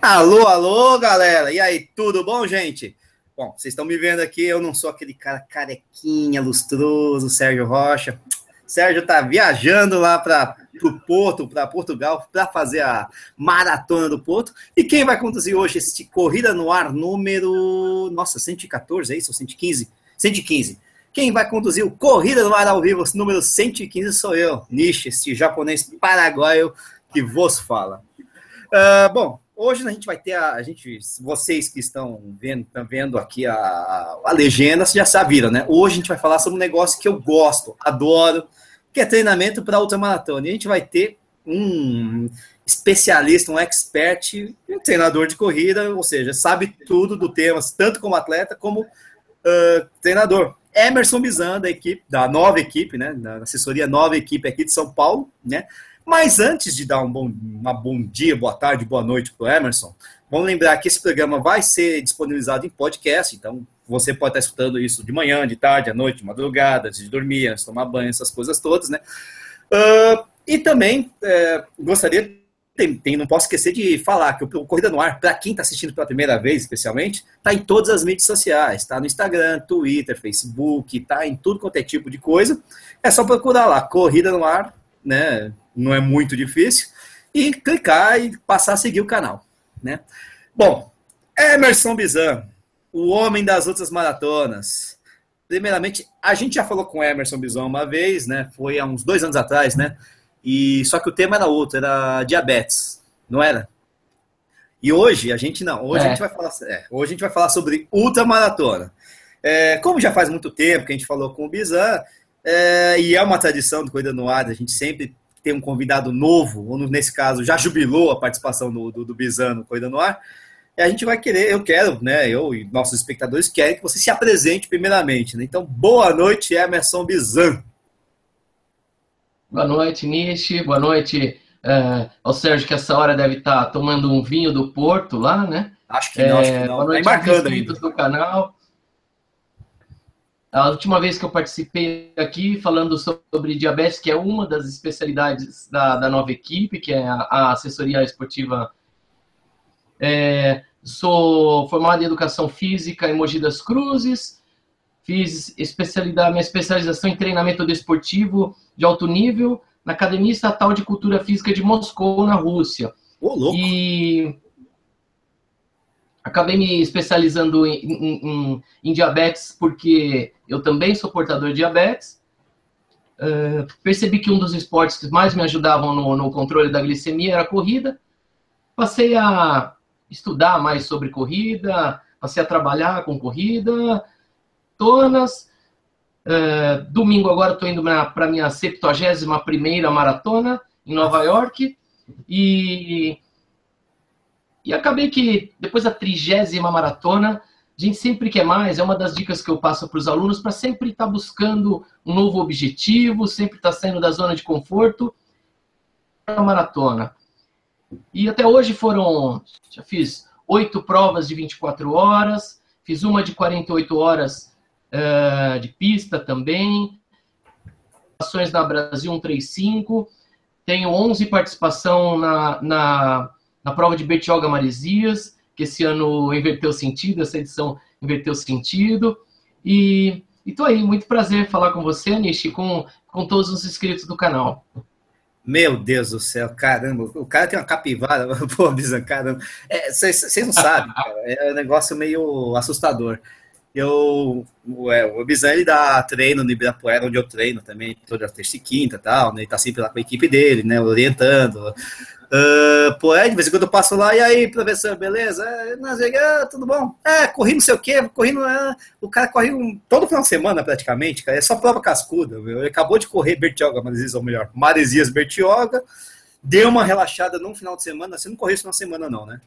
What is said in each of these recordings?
Alô, alô, galera! E aí, tudo bom, gente? Bom, vocês estão me vendo aqui, eu não sou aquele cara carequinha, lustroso, Sérgio Rocha. Sérgio tá viajando lá para o Porto, para Portugal, para fazer a maratona do Porto. E quem vai conduzir hoje esse Corrida no Ar número. Nossa, 114, é isso? 115? 115. Quem vai conduzir o Corrida no Ar ao vivo número 115 sou eu, Nishi, esse japonês paraguaio que vos fala. Uh, bom, hoje a gente vai ter a, a gente, vocês que estão vendo, estão vendo aqui a, a legenda, vocês já sabiam, né? Hoje a gente vai falar sobre um negócio que eu gosto, adoro, que é treinamento para ultramaratona. E a gente vai ter um especialista, um expert, um treinador de corrida, ou seja, sabe tudo do tema, tanto como atleta como uh, treinador. Emerson Bizan, da equipe, da nova equipe, né? Da assessoria nova equipe aqui de São Paulo, né? Mas antes de dar um bom, uma bom dia, boa tarde, boa noite para o Emerson, vamos lembrar que esse programa vai ser disponibilizado em podcast, então você pode estar escutando isso de manhã, de tarde, à noite, de madrugada, antes de dormir, antes de tomar banho, essas coisas todas, né? Uh, e também é, gostaria, tem, tem, não posso esquecer de falar que o Corrida no Ar, para quem está assistindo pela primeira vez, especialmente, está em todas as mídias sociais, está no Instagram, Twitter, Facebook, está em tudo quanto é tipo de coisa. É só procurar lá, Corrida no Ar, né? Não é muito difícil, e clicar e passar a seguir o canal. Né? Bom, Emerson Bizan, o homem das outras maratonas. Primeiramente, a gente já falou com o Emerson Bizan uma vez, né? Foi há uns dois anos atrás, né? E só que o tema era outro, era diabetes, não era? E hoje a gente não, hoje é. a gente vai falar, é, hoje a gente vai falar sobre ultramaratona. É, como já faz muito tempo que a gente falou com o Bizan, é, e é uma tradição do Corrida no Ar, a gente sempre tem um convidado novo, ou nesse caso já jubilou a participação do, do, do Bizano Corrida no Ar, e a gente vai querer, eu quero, né, eu e nossos espectadores querem que você se apresente primeiramente. Né? Então, boa noite, Emerson Bizan. Boa noite, Nishi. Boa noite uh, ao Sérgio, que essa hora deve estar tomando um vinho do Porto lá, né? Acho que não, é, acho que não. Boa noite tá aos inscritos do canal. A última vez que eu participei aqui falando sobre diabetes, que é uma das especialidades da, da nova equipe, que é a, a assessoria esportiva. É, sou formado em educação física em Mogi das Cruzes, fiz especialidade, minha especialização em treinamento desportivo de alto nível na Academia Estatal de Cultura Física de Moscou, na Rússia. Ô, louco. E acabei me especializando em, em, em, diabetes porque eu também sou portador de diabetes. Uh, percebi que um dos esportes que mais me ajudavam no, no, controle da glicemia era a corrida. Passei a estudar mais sobre corrida, passei a trabalhar com corrida, tonas. Uh, domingo agora estou indo para a minha 71 primeira maratona em Nova York. E e acabei que, depois da trigésima maratona, a gente sempre quer mais, é uma das dicas que eu passo para os alunos, para sempre estar tá buscando um novo objetivo, sempre estar tá saindo da zona de conforto. A maratona. E até hoje foram, já fiz oito provas de 24 horas, fiz uma de 48 horas uh, de pista também, ações na Brasil 135, tenho 11 participação na na prova de Bertioga Maresias, que esse ano inverteu sentido, essa edição inverteu sentido. E estou aí, muito prazer falar com você, Nishi, com, com todos os inscritos do canal. Meu Deus do céu, caramba, o cara tem uma capivara, pô, Bizan, caramba. Vocês é, não sabem, é um negócio meio assustador. Eu, é, o Bizan, ele dá treino no Ibirapuera, onde eu treino também, toda terça e quinta e tal, né? Ele tá sempre lá com a equipe dele, né, orientando. Uh, pô, é, de vez em quando eu passo lá, e aí, professor, beleza? É, ah, tudo bom? É, corri não sei o quê, corri no, é, o cara corre um, todo final de semana praticamente, cara, é só prova cascuda, viu? Ele acabou de correr Bertioga, Maresias, ou melhor, Maresias Bertioga, deu uma relaxada num final de semana, você não correu isso na semana não, né?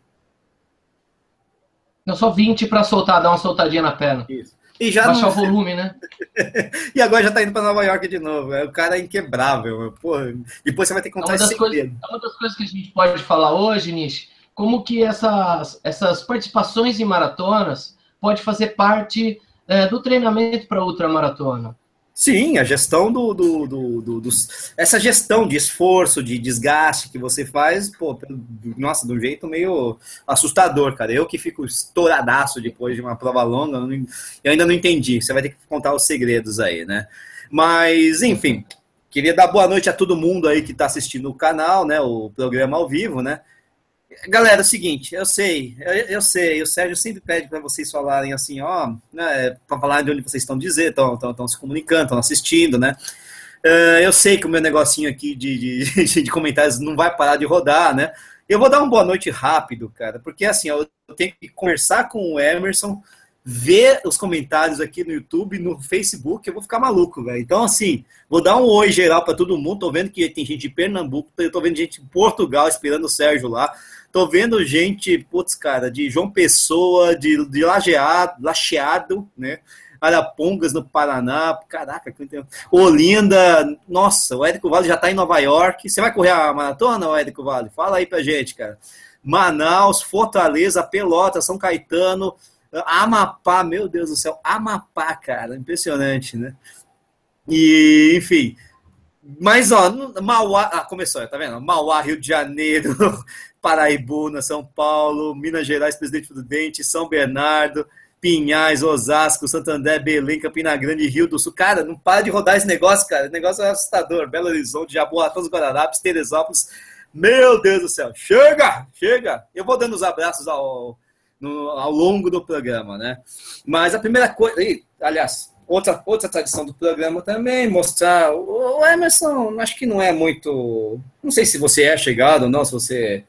Não, só 20 para soltar, dar uma soltadinha na perna. Isso. E já Baixar não... o volume, né? e agora já tá indo para Nova York de novo. É, o cara é inquebrável. Porra. Depois você vai ter que contar é uma, coisas, é uma das coisas que a gente pode falar hoje, Nish, como que essas, essas participações em maratonas pode fazer parte é, do treinamento para ultramaratona. Sim, a gestão do, do, do, do dos, essa gestão de esforço, de desgaste que você faz, pô, nossa, de um jeito meio assustador, cara. Eu que fico estouradaço depois de uma prova longa, eu ainda não entendi. Você vai ter que contar os segredos aí, né? Mas, enfim, queria dar boa noite a todo mundo aí que está assistindo o canal, né? O programa ao vivo, né? Galera, é o seguinte, eu sei, eu, eu sei, o Sérgio sempre pede para vocês falarem assim, ó, né, para falar de onde vocês estão dizendo, estão se comunicando, estão assistindo, né? Uh, eu sei que o meu negocinho aqui de, de, de, comentários não vai parar de rodar, né? Eu vou dar uma boa noite rápido, cara, porque assim, ó, eu tenho que conversar com o Emerson, ver os comentários aqui no YouTube, no Facebook, eu vou ficar maluco, velho. Então, assim, vou dar um oi geral para todo mundo. Tô vendo que tem gente de Pernambuco, tô vendo gente de Portugal esperando o Sérgio lá. Tô vendo gente, putz, cara, de João Pessoa, de, de Lajeado, Lacheado, né? Arapongas no Paraná, caraca, Olinda, nossa, o Érico Vale já tá em Nova York. Você vai correr a maratona, o Érico Vale? Fala aí pra gente, cara. Manaus, Fortaleza, Pelota, São Caetano, Amapá, meu Deus do céu, Amapá, cara, impressionante, né? E, enfim, mas, ó, Mauá, ah, começou, tá vendo? Mauá, Rio de Janeiro, Paraibuna, São Paulo, Minas Gerais, Presidente Prudente, São Bernardo, Pinhais, Osasco, Santander, Belém, Campina Grande, Rio do Sul. Cara, não para de rodar esse negócio, cara. O negócio é assustador. Belo Horizonte, Jaboatão dos Guararapes, Teresópolis. Meu Deus do céu. Chega, chega. Eu vou dando os abraços ao, no, ao longo do programa, né? Mas a primeira coisa... Aliás, outra, outra tradição do programa também, mostrar. O Emerson, acho que não é muito. Não sei se você é chegado ou não, se você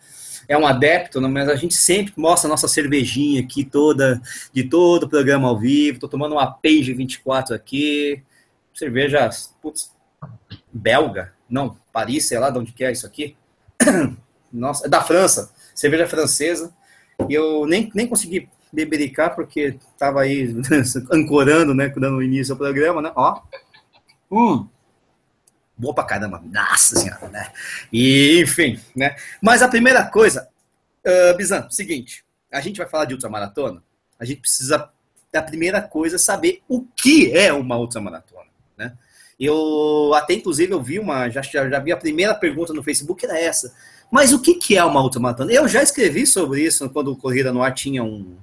é um adepto, mas a gente sempre mostra a nossa cervejinha aqui toda, de todo o programa ao vivo. Tô tomando uma Page 24 aqui. Cerveja, putz, belga? Não, Paris, sei lá de onde que é isso aqui. Nossa, é da França, cerveja francesa. E eu nem, nem consegui bebericar, porque estava aí ancorando, né, dando início ao programa, né, ó. Hum, boa pra caramba, nossa senhora, né? E, enfim, né? Mas a primeira coisa, uh, Bizan, seguinte, a gente vai falar de ultramaratona, a gente precisa, da primeira coisa, saber o que é uma ultramaratona, né? Eu até, inclusive, eu vi uma, já, já vi a primeira pergunta no Facebook, era essa. Mas o que, que é uma ultramaratona? Eu já escrevi sobre isso quando o Corrida no Ar tinha um,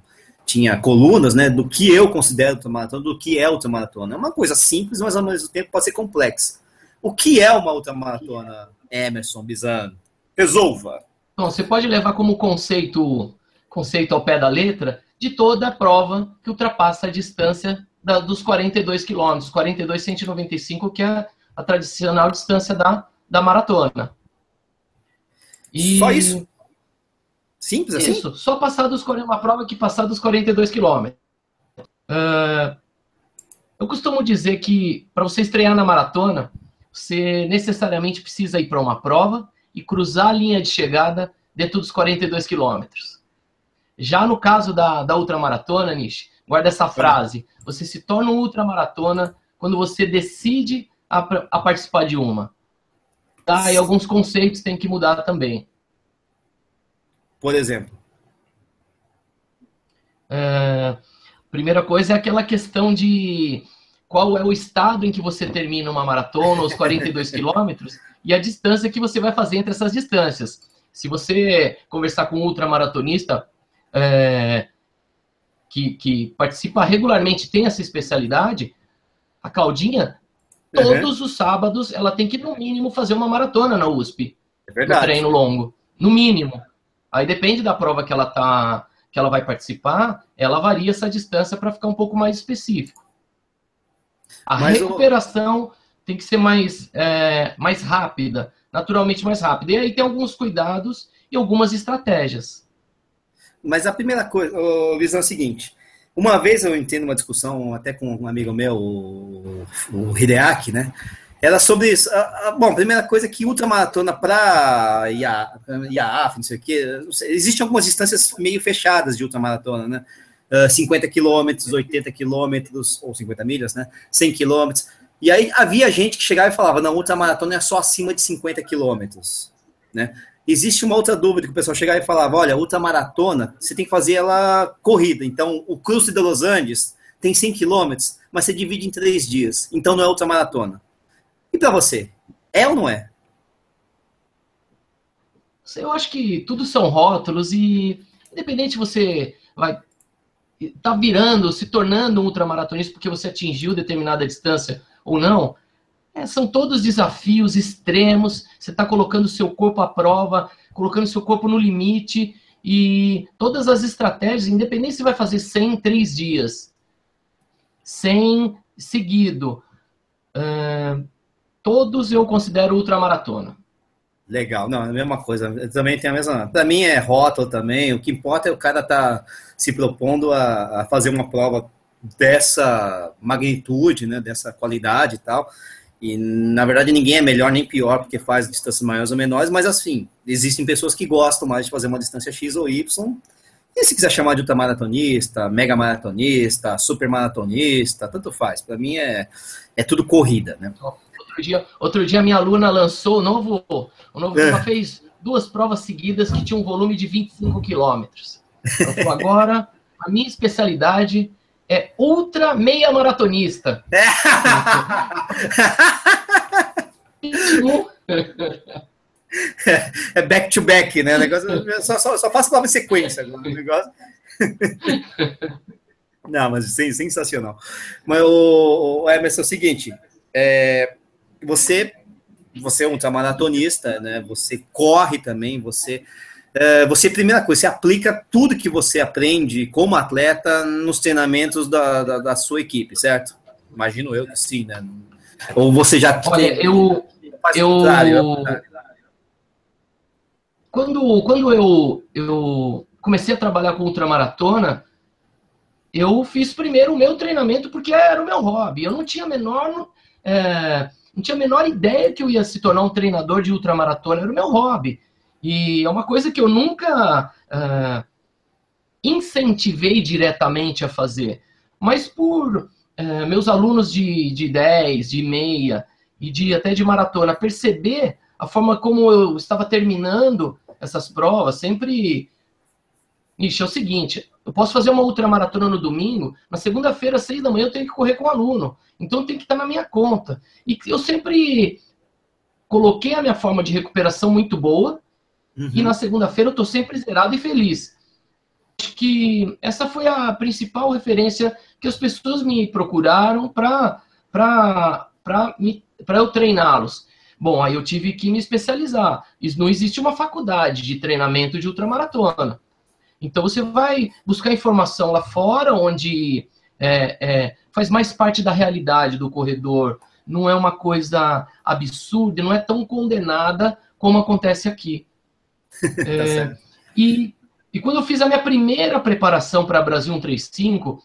tinha colunas, né, do que eu considero ultramaratona, do que é ultramaratona. É uma coisa simples, mas ao mesmo tempo pode ser complexa. O que é uma ultramaratona, Emerson Bizano? Resolva. Bom, você pode levar como conceito, conceito ao pé da letra de toda a prova que ultrapassa a distância da, dos 42 quilômetros, 42,195, que é a tradicional distância da, da maratona. E... Só isso? Simples assim? Isso, só passar dos uma prova que passar dos 42 quilômetros. Uh, eu costumo dizer que para você estrear na maratona, você necessariamente precisa ir para uma prova e cruzar a linha de chegada dentro dos 42 quilômetros. Já no caso da, da ultramaratona, Nish, guarda essa frase: você se torna um ultramaratona quando você decide a, a participar de uma. Tá? E alguns conceitos têm que mudar também por exemplo? É, primeira coisa é aquela questão de qual é o estado em que você termina uma maratona, os 42 quilômetros, e a distância que você vai fazer entre essas distâncias. Se você conversar com um ultramaratonista é, que, que, participa regularmente, tem essa especialidade, a Claudinha, uhum. todos os sábados, ela tem que, no mínimo, fazer uma maratona na USP. É verdade. Um treino longo. No mínimo. Aí depende da prova que ela tá, que ela vai participar, ela varia essa distância para ficar um pouco mais específico. A Mas recuperação eu... tem que ser mais, é, mais rápida, naturalmente mais rápida. E aí tem alguns cuidados e algumas estratégias. Mas a primeira coisa, oh, visão é o seguinte. Uma vez eu entendo uma discussão até com um amigo meu, o, o Hideaki, né? Era sobre isso. Bom, primeira coisa é que ultramaratona para IAAF, não sei o quê, existem algumas distâncias meio fechadas de ultramaratona, né? Uh, 50 quilômetros, 80 quilômetros, ou 50 milhas, né? 100 quilômetros. E aí havia gente que chegava e falava, não, ultramaratona é só acima de 50 quilômetros, né? Existe uma outra dúvida que o pessoal chegava e falava, olha, ultramaratona, você tem que fazer ela corrida. Então, o Cruze de Los Angeles tem 100 quilômetros, mas você divide em três dias. Então não é ultramaratona. E para você, é ou não é? Eu acho que tudo são rótulos e independente você vai tá virando, se tornando um ultramaratonista porque você atingiu determinada distância ou não, é, são todos desafios extremos. Você está colocando seu corpo à prova, colocando seu corpo no limite e todas as estratégias, independente se vai fazer 100 em 3 dias, 100 seguido, uh, todos eu considero ultramaratona. Legal, não, é a mesma coisa. Eu também tenho a mesma. Para mim é rótulo também. O que importa é o cara tá se propondo a, a, fazer uma prova dessa magnitude, né, dessa qualidade e tal. E na verdade ninguém é melhor nem pior porque faz distâncias maiores ou menores, mas assim, existem pessoas que gostam mais de fazer uma distância X ou Y. E se quiser chamar de ultramaratonista, mega maratonista, super maratonista, tanto faz. Para mim é, é tudo corrida, né? Outro dia, outro dia minha aluna lançou o novo, o novo é. ela fez duas provas seguidas que tinham um volume de 25 quilômetros. Então, agora, a minha especialidade é ultra meia maratonista. É, é back to back, né? O negócio, só, só, só faço em sequência. O negócio. Não, mas sensacional. Mas o, o Emerson, é o seguinte: é, você, você é um ultramaratonista, né? Você corre também, você. É, você, primeira coisa, você aplica tudo que você aprende como atleta nos treinamentos da, da, da sua equipe, certo? Imagino eu que sim, né? Ou você já. Olha, eu. Eu. Quando, quando eu, eu comecei a trabalhar com ultramaratona, eu fiz primeiro o meu treinamento porque era o meu hobby. Eu não tinha menor. É, não tinha a menor ideia que eu ia se tornar um treinador de ultramaratona, era o meu hobby. E é uma coisa que eu nunca uh, incentivei diretamente a fazer. Mas por uh, meus alunos de, de 10, de meia e de até de maratona perceber a forma como eu estava terminando essas provas, sempre. Ixi, é o seguinte, eu posso fazer uma ultramaratona no domingo, na segunda-feira, às seis da manhã, eu tenho que correr com o aluno. Então tem que estar na minha conta. E eu sempre coloquei a minha forma de recuperação muito boa. Uhum. E na segunda-feira eu estou sempre zerado e feliz. Acho que essa foi a principal referência que as pessoas me procuraram para eu treiná-los. Bom, aí eu tive que me especializar. Não existe uma faculdade de treinamento de ultramaratona. Então você vai buscar informação lá fora, onde é, é, faz mais parte da realidade do corredor, não é uma coisa absurda, não é tão condenada como acontece aqui. Tá é, e, e quando eu fiz a minha primeira preparação para Brasil 135,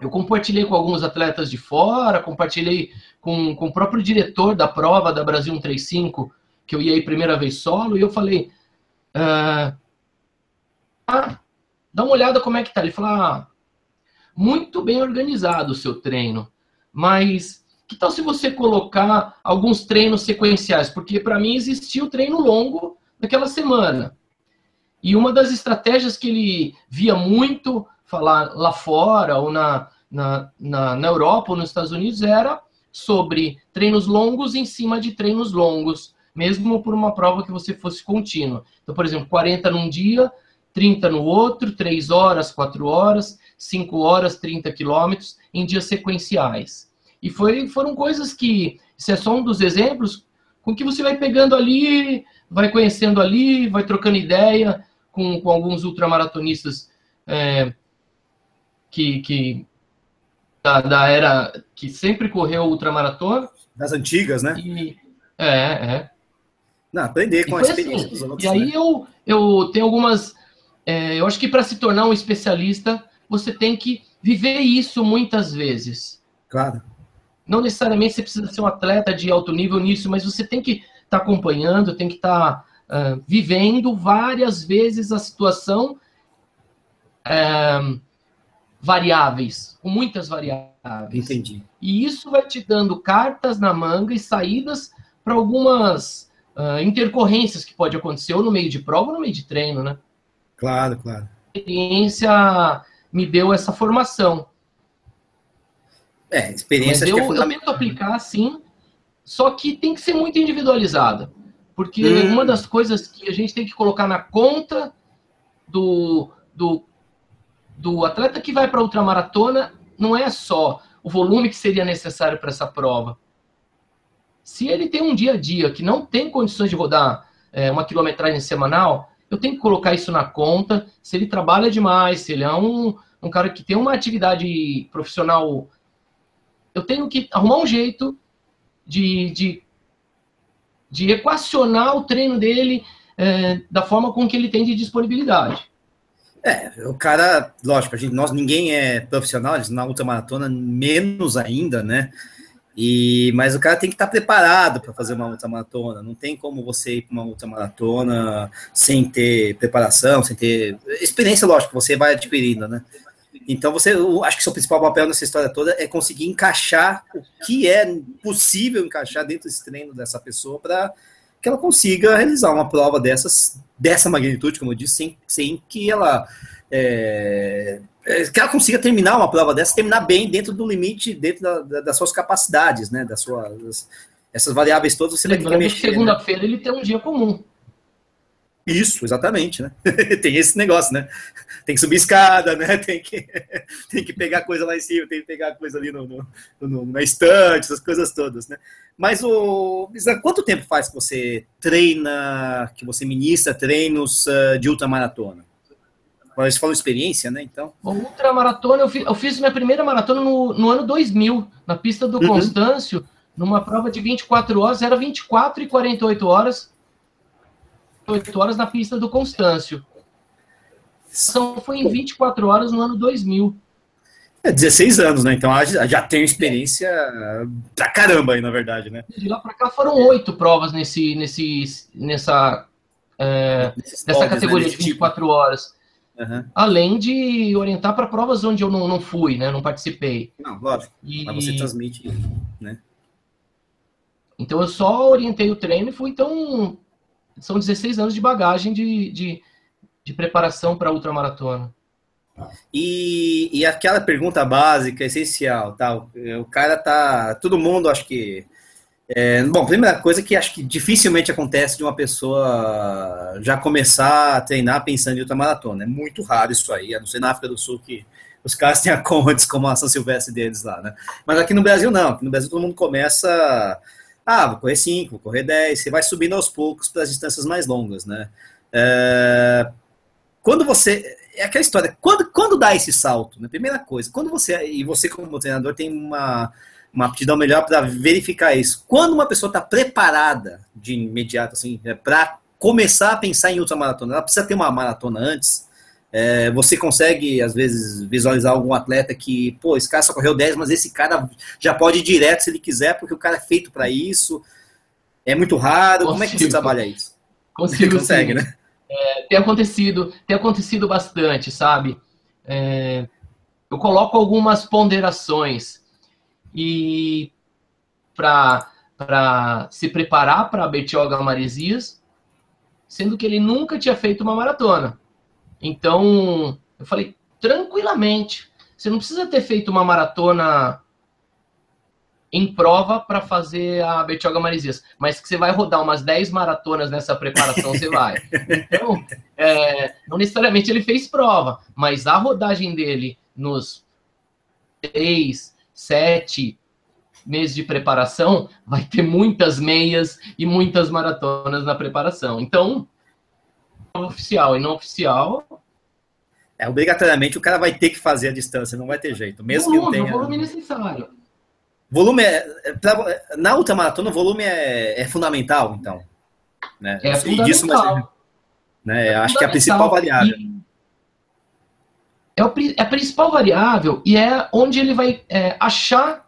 eu compartilhei com alguns atletas de fora, compartilhei com, com o próprio diretor da prova da Brasil 135, que eu ia aí primeira vez solo, e eu falei, ah, ah dá uma olhada como é que tá. Ele falou, ah, muito bem organizado o seu treino, mas que tal se você colocar alguns treinos sequenciais? Porque para mim existia o treino longo daquela semana. E uma das estratégias que ele via muito falar lá fora, ou na, na, na, na Europa, ou nos Estados Unidos, era sobre treinos longos em cima de treinos longos, mesmo por uma prova que você fosse contínua. Então, por exemplo, 40 num dia, 30 no outro, 3 horas, 4 horas, 5 horas, 30 quilômetros em dias sequenciais. E foi, foram coisas que, isso é só um dos exemplos, com que você vai pegando ali, vai conhecendo ali, vai trocando ideia com, com alguns ultramaratonistas é, que, que da, da, era que sempre correu ultramaratona. Das antigas, né? E, é, é. Não, aprender com a experiência assim, dos outros. E aí né? eu, eu tenho algumas é, eu acho que para se tornar um especialista, você tem que viver isso muitas vezes. Claro. Não necessariamente você precisa ser um atleta de alto nível nisso, mas você tem que estar tá acompanhando, tem que estar tá, uh, vivendo várias vezes a situação uh, variáveis, com muitas variáveis. Entendi. E isso vai te dando cartas na manga e saídas para algumas uh, intercorrências que pode acontecer ou no meio de prova ou no meio de treino, né? Claro, claro. A experiência me deu essa formação. É, experiência Mas eu, é eu tento aplicar, sim, só que tem que ser muito individualizada. Porque hum. uma das coisas que a gente tem que colocar na conta do, do, do atleta que vai para a ultramaratona não é só o volume que seria necessário para essa prova. Se ele tem um dia a dia que não tem condições de rodar é, uma quilometragem semanal, eu tenho que colocar isso na conta. Se ele trabalha demais, se ele é um, um cara que tem uma atividade profissional, eu tenho que arrumar um jeito de, de, de equacionar o treino dele é, da forma com que ele tem de disponibilidade. É, o cara, lógico, a gente, nós ninguém é profissional, na ultramaratona menos ainda, né? E, mas o cara tem que estar preparado para fazer uma ultramaratona. Não tem como você ir para uma ultramaratona sem ter preparação, sem ter experiência, lógico, você vai adquirindo, né? Então você, acho que seu principal papel nessa história toda é conseguir encaixar o que é possível encaixar dentro desse treino dessa pessoa para que ela consiga realizar uma prova dessas, dessa magnitude, como eu disse, sem, sem que ela é, que ela consiga terminar uma prova dessa, terminar bem dentro do limite, dentro da, da, das suas capacidades, né? Das suas, essas variáveis todas você Lembrando vai ter que mexer. Né? Segunda-feira né? ele tem um dia comum. Isso, exatamente, né? tem esse negócio, né? Tem que subir escada, né? Tem que, tem que pegar coisa lá em cima, tem que pegar coisa ali no, no, no na estante, essas coisas todas, né? Mas o quanto tempo faz que você treina, que você ministra treinos uh, de ultramaratona? Você falou experiência, né? Então. Bom, ultramaratona, eu fiz, eu fiz minha primeira maratona no, no ano 2000, na pista do uhum. Constâncio, numa prova de 24 horas, era 24 e 48 horas 8 horas na pista do Constâncio. Então foi em 24 horas no ano 2000. É 16 anos, né? Então já, tem experiência pra caramba aí, na verdade, né? De lá pra cá foram oito provas nesse, nesse, nessa, é, nessa né? categoria né? de 24 tipo. horas. Uhum. Além de orientar para provas onde eu não, não fui, né? Não participei. Não, lógico. E... Mas você transmite, né? Então eu só orientei o treino e fui então são 16 anos de bagagem de, de, de preparação para a ultramaratona. E, e aquela pergunta básica, essencial, tal. Tá? O cara tá. Todo mundo, acho que. É, bom, primeira coisa que acho que dificilmente acontece de uma pessoa já começar a treinar pensando em ultramaratona. É muito raro isso aí, a não ser na África do Sul que os caras têm acordes como a São Silvestre deles lá, né? Mas aqui no Brasil não. Aqui no Brasil todo mundo começa ah, vou correr 5, vou correr 10, você vai subindo aos poucos para as distâncias mais longas, né? É, quando você. É aquela história, quando, quando dá esse salto, né? Primeira coisa, quando você. E você, como treinador, tem uma, uma aptidão melhor para verificar isso. Quando uma pessoa está preparada de imediato, assim, é, para começar a pensar em ultramaratona, ela precisa ter uma maratona antes é, você consegue, às vezes, visualizar algum atleta que, pô, esse cara só correu 10, mas esse cara já pode ir direto se ele quiser, porque o cara é feito para isso. É muito raro. Consigo. Como é que você trabalha isso? Consigo, você consegue, sim. né? É, tem acontecido, tem acontecido bastante, sabe? É, eu coloco algumas ponderações e para se preparar para Bertioga Maresias, sendo que ele nunca tinha feito uma maratona. Então, eu falei, tranquilamente, você não precisa ter feito uma maratona em prova para fazer a Betioga Maresias, mas que você vai rodar umas 10 maratonas nessa preparação, você vai. Então, é, não necessariamente ele fez prova, mas a rodagem dele nos 3, 7 meses de preparação vai ter muitas meias e muitas maratonas na preparação. Então, oficial e não oficial. É, obrigatoriamente o cara vai ter que fazer a distância, não vai ter jeito. Mesmo volume, que não tenha. O volume é necessário. Volume é, é pra, na ultramaratona, o volume é, é fundamental, então. Né? É fundamental. Disso, mas, né? É acho que é a principal variável. É, é a principal variável e é onde ele vai é, achar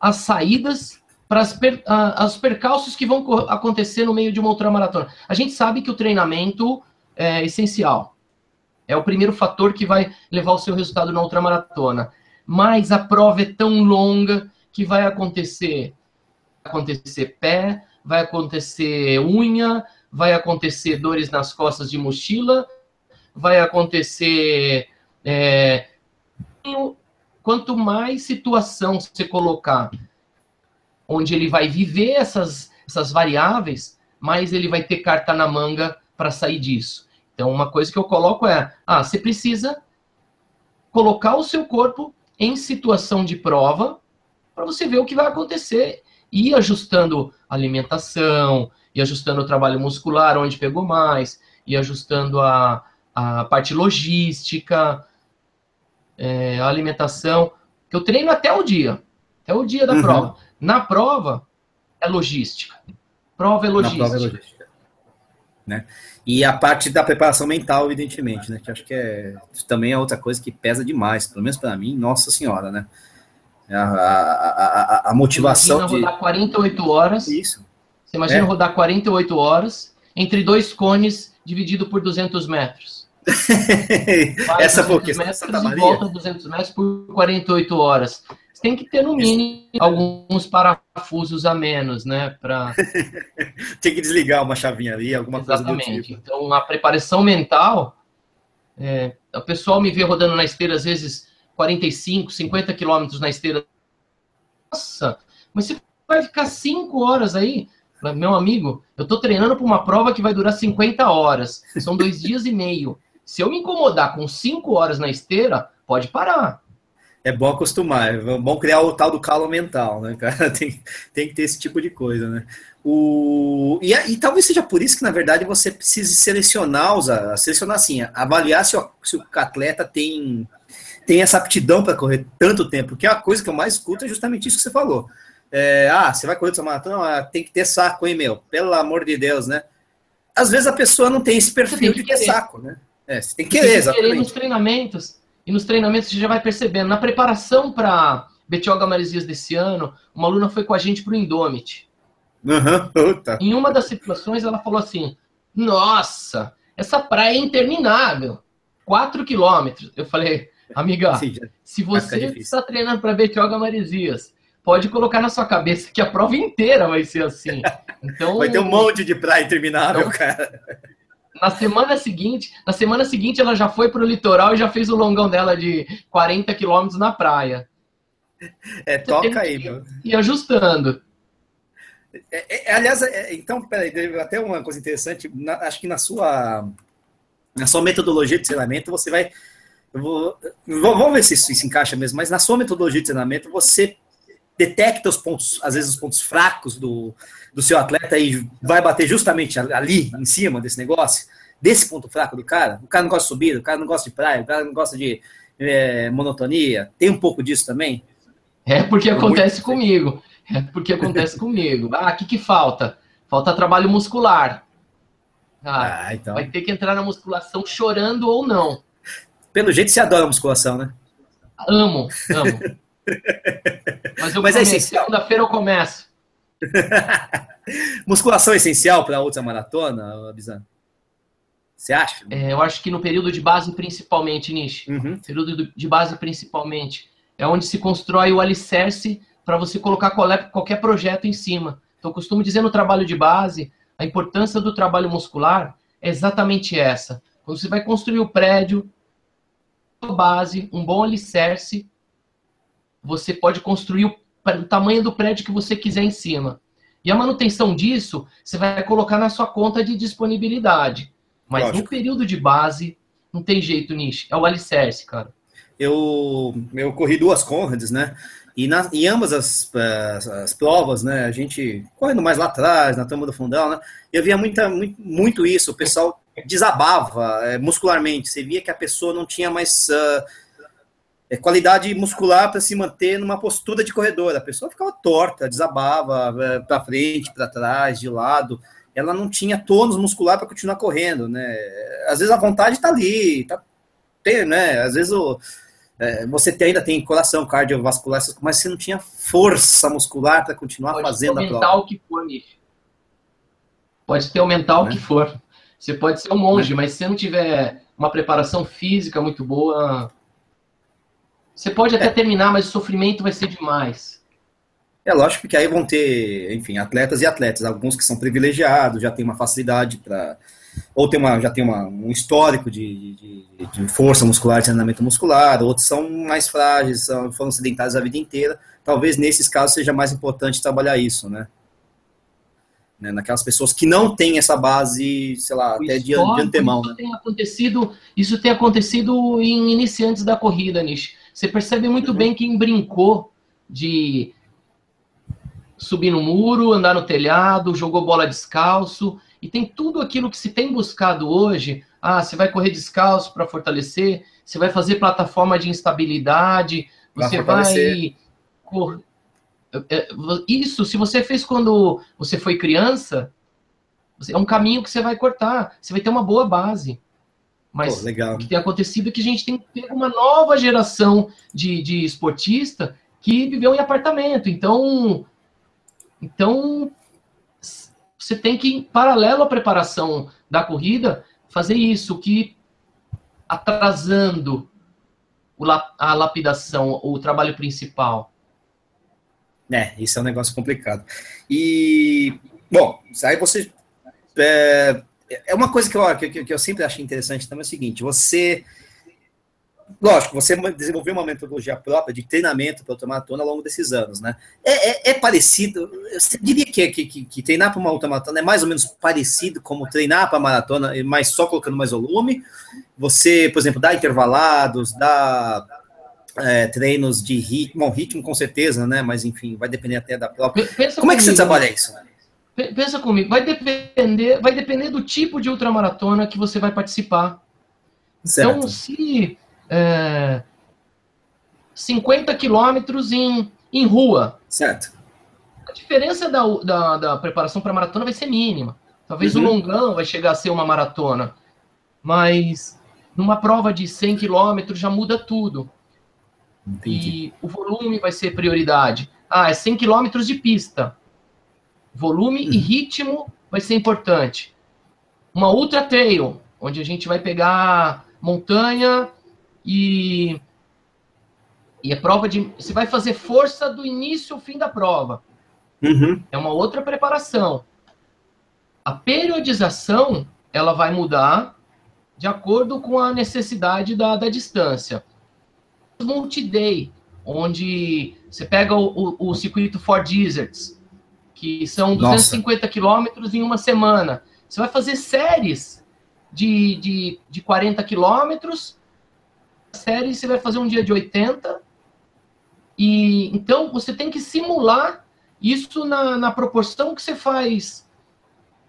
as saídas para as percalços que vão acontecer no meio de uma ultramaratona. A gente sabe que o treinamento é essencial. É o primeiro fator que vai levar o seu resultado na ultramaratona. Mas a prova é tão longa que vai acontecer vai acontecer pé, vai acontecer unha, vai acontecer dores nas costas de mochila, vai acontecer é, quanto mais situação você colocar onde ele vai viver essas, essas variáveis, mais ele vai ter carta na manga para sair disso. Então, uma coisa que eu coloco é: ah, você precisa colocar o seu corpo em situação de prova para você ver o que vai acontecer e ir ajustando a alimentação, e ajustando o trabalho muscular onde pegou mais, e ajustando a, a parte logística, é, a alimentação, que eu treino até o dia, até o dia da uhum. prova. Na prova é logística. Prova é logística. Na prova é logística. Né? E a parte da preparação mental, evidentemente, né? Que acho que é também é outra coisa que pesa demais, pelo menos para mim, nossa senhora, né? A, a, a, a motivação imagina de... rodar 48 horas. Isso. Você imagina é. rodar 48 horas entre dois cones dividido por 200 metros. Essa metros e volta 200 metros por 48 horas. Você tem que ter, no mínimo, alguns parafusos a menos, né? Pra... tem que desligar uma chavinha ali, alguma Exatamente. coisa do tipo. Então, a preparação mental... É, o pessoal me vê rodando na esteira, às vezes, 45, 50 quilômetros na esteira. Nossa, mas você vai ficar 5 horas aí? Meu amigo, eu estou treinando para uma prova que vai durar 50 horas. São dois dias e meio. Se eu me incomodar com 5 horas na esteira, pode parar. É bom acostumar, é bom criar o tal do calo mental, né, cara? Tem, tem que ter esse tipo de coisa, né? O, e, e talvez seja por isso que, na verdade, você precise selecionar, os, selecionar assim, avaliar se o, se o atleta tem, tem essa aptidão para correr tanto tempo, porque a coisa que eu mais escuto é justamente isso que você falou. É, ah, você vai correr essa maratona? Ah, tem que ter saco, hein, meu? Pelo amor de Deus, né? Às vezes a pessoa não tem esse perfil tem de ter saco, né? É, você tem que querer, exatamente. Querer nos treinamentos. E nos treinamentos você já vai percebendo. Na preparação para Betioga Maresias desse ano, uma aluna foi com a gente para o Indomit. Uhum, em uma das situações, ela falou assim: Nossa, essa praia é interminável. 4 quilômetros. Eu falei, amiga, Sim, se você está treinando para Betioga Maresias pode colocar na sua cabeça que a prova inteira vai ser assim. Então, vai ter um monte de praia interminável, então, cara. Na semana seguinte, na semana seguinte ela já foi para o litoral e já fez o longão dela de 40 quilômetros na praia. É, Você toca aí, meu. E ajustando. É, é, aliás, é, então, peraí, até uma coisa interessante. Na, acho que na sua, na sua metodologia de treinamento, você vai. Vou, vamos ver se isso se encaixa mesmo, mas na sua metodologia de treinamento, você detecta os pontos, às vezes os pontos fracos do, do seu atleta e vai bater justamente ali, em cima desse negócio, desse ponto fraco do cara. O cara não gosta de subida, o cara não gosta de praia, o cara não gosta de é, monotonia. Tem um pouco disso também? É porque acontece comigo. É porque acontece comigo. Ah, o que, que falta? Falta trabalho muscular. Ah, ah, então. Vai ter que entrar na musculação chorando ou não. Pelo jeito você adora a musculação, né? Amo, amo. Mas, eu Mas é essencial. Segunda-feira eu começo. Musculação é essencial para outra maratona, Bizan? Você acha? É, eu acho que no período de base, principalmente, Nish. Uhum. Período de base, principalmente. É onde se constrói o alicerce para você colocar qualquer projeto em cima. Então, eu costumo dizer no trabalho de base, a importância do trabalho muscular é exatamente essa. Quando você vai construir o prédio, base, um bom alicerce, você pode construir o, o tamanho do prédio que você quiser em cima. E a manutenção disso, você vai colocar na sua conta de disponibilidade. Mas Lógico. no período de base, não tem jeito, Nish. É o alicerce, cara. Eu, eu corri duas Conrads, né? E na, em ambas as, as, as, provas, né? A gente correndo mais lá atrás, na turma do fundão, né? Eu via muita, muito, muito isso. O pessoal desabava é, muscularmente. Você via que a pessoa não tinha mais. Uh, é, qualidade muscular para se manter numa postura de corredor. A pessoa ficava torta, desabava é, para frente, para trás, de lado. Ela não tinha tônus muscular para continuar correndo, né? Às vezes a vontade está ali, tá, tem, né? Às vezes o, é, você tem, ainda tem coração cardiovascular, mas você não tinha força muscular para continuar pode fazendo a prova. Pode ter o mental que for. Pode ter o mental né? que for. Você pode ser um monge, mas se você não tiver uma preparação física muito boa, você pode até terminar, mas o sofrimento vai ser demais. É lógico que aí vão ter, enfim, atletas e atletas, alguns que são privilegiados, já tem uma facilidade para ou tem uma, já tem uma, um histórico de, de, de, força muscular, de treinamento muscular, outros são mais frágeis, são, foram sedentários a vida inteira. Talvez nesses casos seja mais importante trabalhar isso, né? né? Naquelas pessoas que não têm essa base, sei lá, o até de, de antemão. Isso, né? tem acontecido, isso tem acontecido em iniciantes da corrida, Nish. Você percebe muito bem quem brincou de subir no muro, andar no telhado, jogou bola descalço, e tem tudo aquilo que se tem buscado hoje. Ah, você vai correr descalço para fortalecer, você vai fazer plataforma de instabilidade, você vai. É, é, isso, se você fez quando você foi criança, é um caminho que você vai cortar. Você vai ter uma boa base. Mas Pô, o que tem acontecido é que a gente tem uma nova geração de, de esportista que viveu em apartamento. Então, então você tem que, em paralelo à preparação da corrida, fazer isso, que atrasando a lapidação, o trabalho principal. É, isso é um negócio complicado. E, bom, aí você. É, é uma coisa que eu, que, que eu sempre achei interessante também é o seguinte: você lógico, você desenvolveu uma metodologia própria de treinamento para ultramaratona ao longo desses anos, né? É, é, é parecido, você diria que, que, que, treinar para uma ultramaratona é mais ou menos parecido como treinar para maratona, mas só colocando mais volume? Você, por exemplo, dá intervalados, dá é, treinos de ritmo, bom, ritmo com certeza, né? Mas enfim, vai depender até da própria. Pensa como comigo, é que você trabalha isso? Pensa comigo, vai depender, vai depender do tipo de ultramaratona que você vai participar. Certo. Então, se é, 50 quilômetros em, em rua. Certo. A diferença da, da, da preparação para maratona vai ser mínima. Talvez uhum. o longão vai chegar a ser uma maratona. Mas numa prova de 100 quilômetros já muda tudo. Entendi. E o volume vai ser prioridade. Ah, é 100 quilômetros de pista. Volume uhum. e ritmo vai ser importante. Uma ultra trail, onde a gente vai pegar montanha e, e a prova de. Você vai fazer força do início ao fim da prova. Uhum. É uma outra preparação. A periodização ela vai mudar de acordo com a necessidade da, da distância. Multi-day, onde você pega o, o, o circuito for Deserts, que são 250 quilômetros em uma semana. Você vai fazer séries de, de, de 40 quilômetros série você vai fazer um dia de 80. E então você tem que simular isso na, na proporção que você faz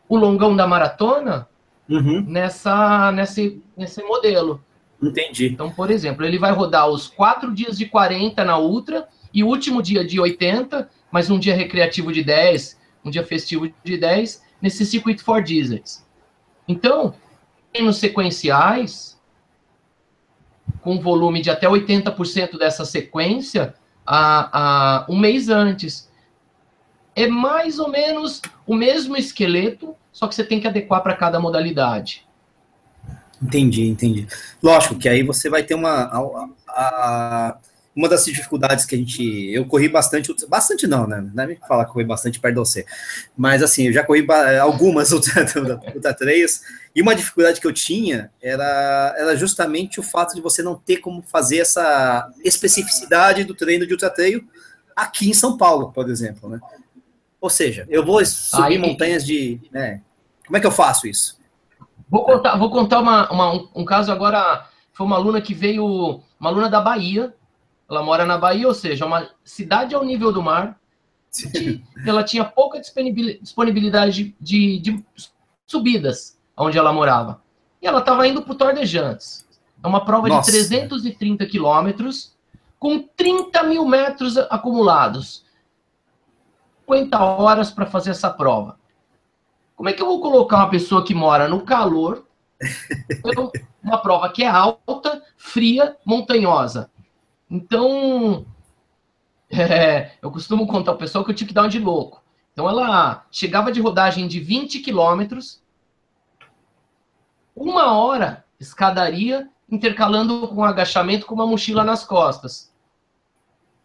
o longão da maratona uhum. nessa, nesse, nesse modelo. Entendi. Então, por exemplo, ele vai rodar os quatro dias de 40 na Ultra e o último dia de 80, mais um dia recreativo de 10, um dia festivo de 10, nesse circuito for Deserts. Então, treinos sequenciais, com volume de até 80% dessa sequência a, a um mês antes. É mais ou menos o mesmo esqueleto, só que você tem que adequar para cada modalidade. Entendi, entendi. Lógico que aí você vai ter uma. A, a, uma das dificuldades que a gente. Eu corri bastante, bastante não, né? Não é me falar que corri bastante perto de você. Mas assim, eu já corri algumas ultra, ultra trails, e uma dificuldade que eu tinha era, era justamente o fato de você não ter como fazer essa especificidade do treino de ultra trail aqui em São Paulo, por exemplo, né? Ou seja, eu vou subir Aí, montanhas de. Né? Como é que eu faço isso? Vou contar, vou contar uma, uma um, um caso agora. Foi uma aluna que veio, uma aluna da Bahia, ela mora na Bahia, ou seja, uma cidade ao nível do mar. ela tinha pouca disponibilidade de, de, subidas onde ela morava. E ela estava indo para o Tordejantes. É uma prova Nossa. de 330 quilômetros com 30 mil metros acumulados. 50 horas para fazer essa prova. Como é que eu vou colocar uma pessoa que mora no calor, uma prova que é alta, fria, montanhosa? Então, é, eu costumo contar ao pessoal que eu tive que dar um de louco. Então, ela chegava de rodagem de 20 quilômetros, uma hora escadaria, intercalando com agachamento com uma mochila nas costas.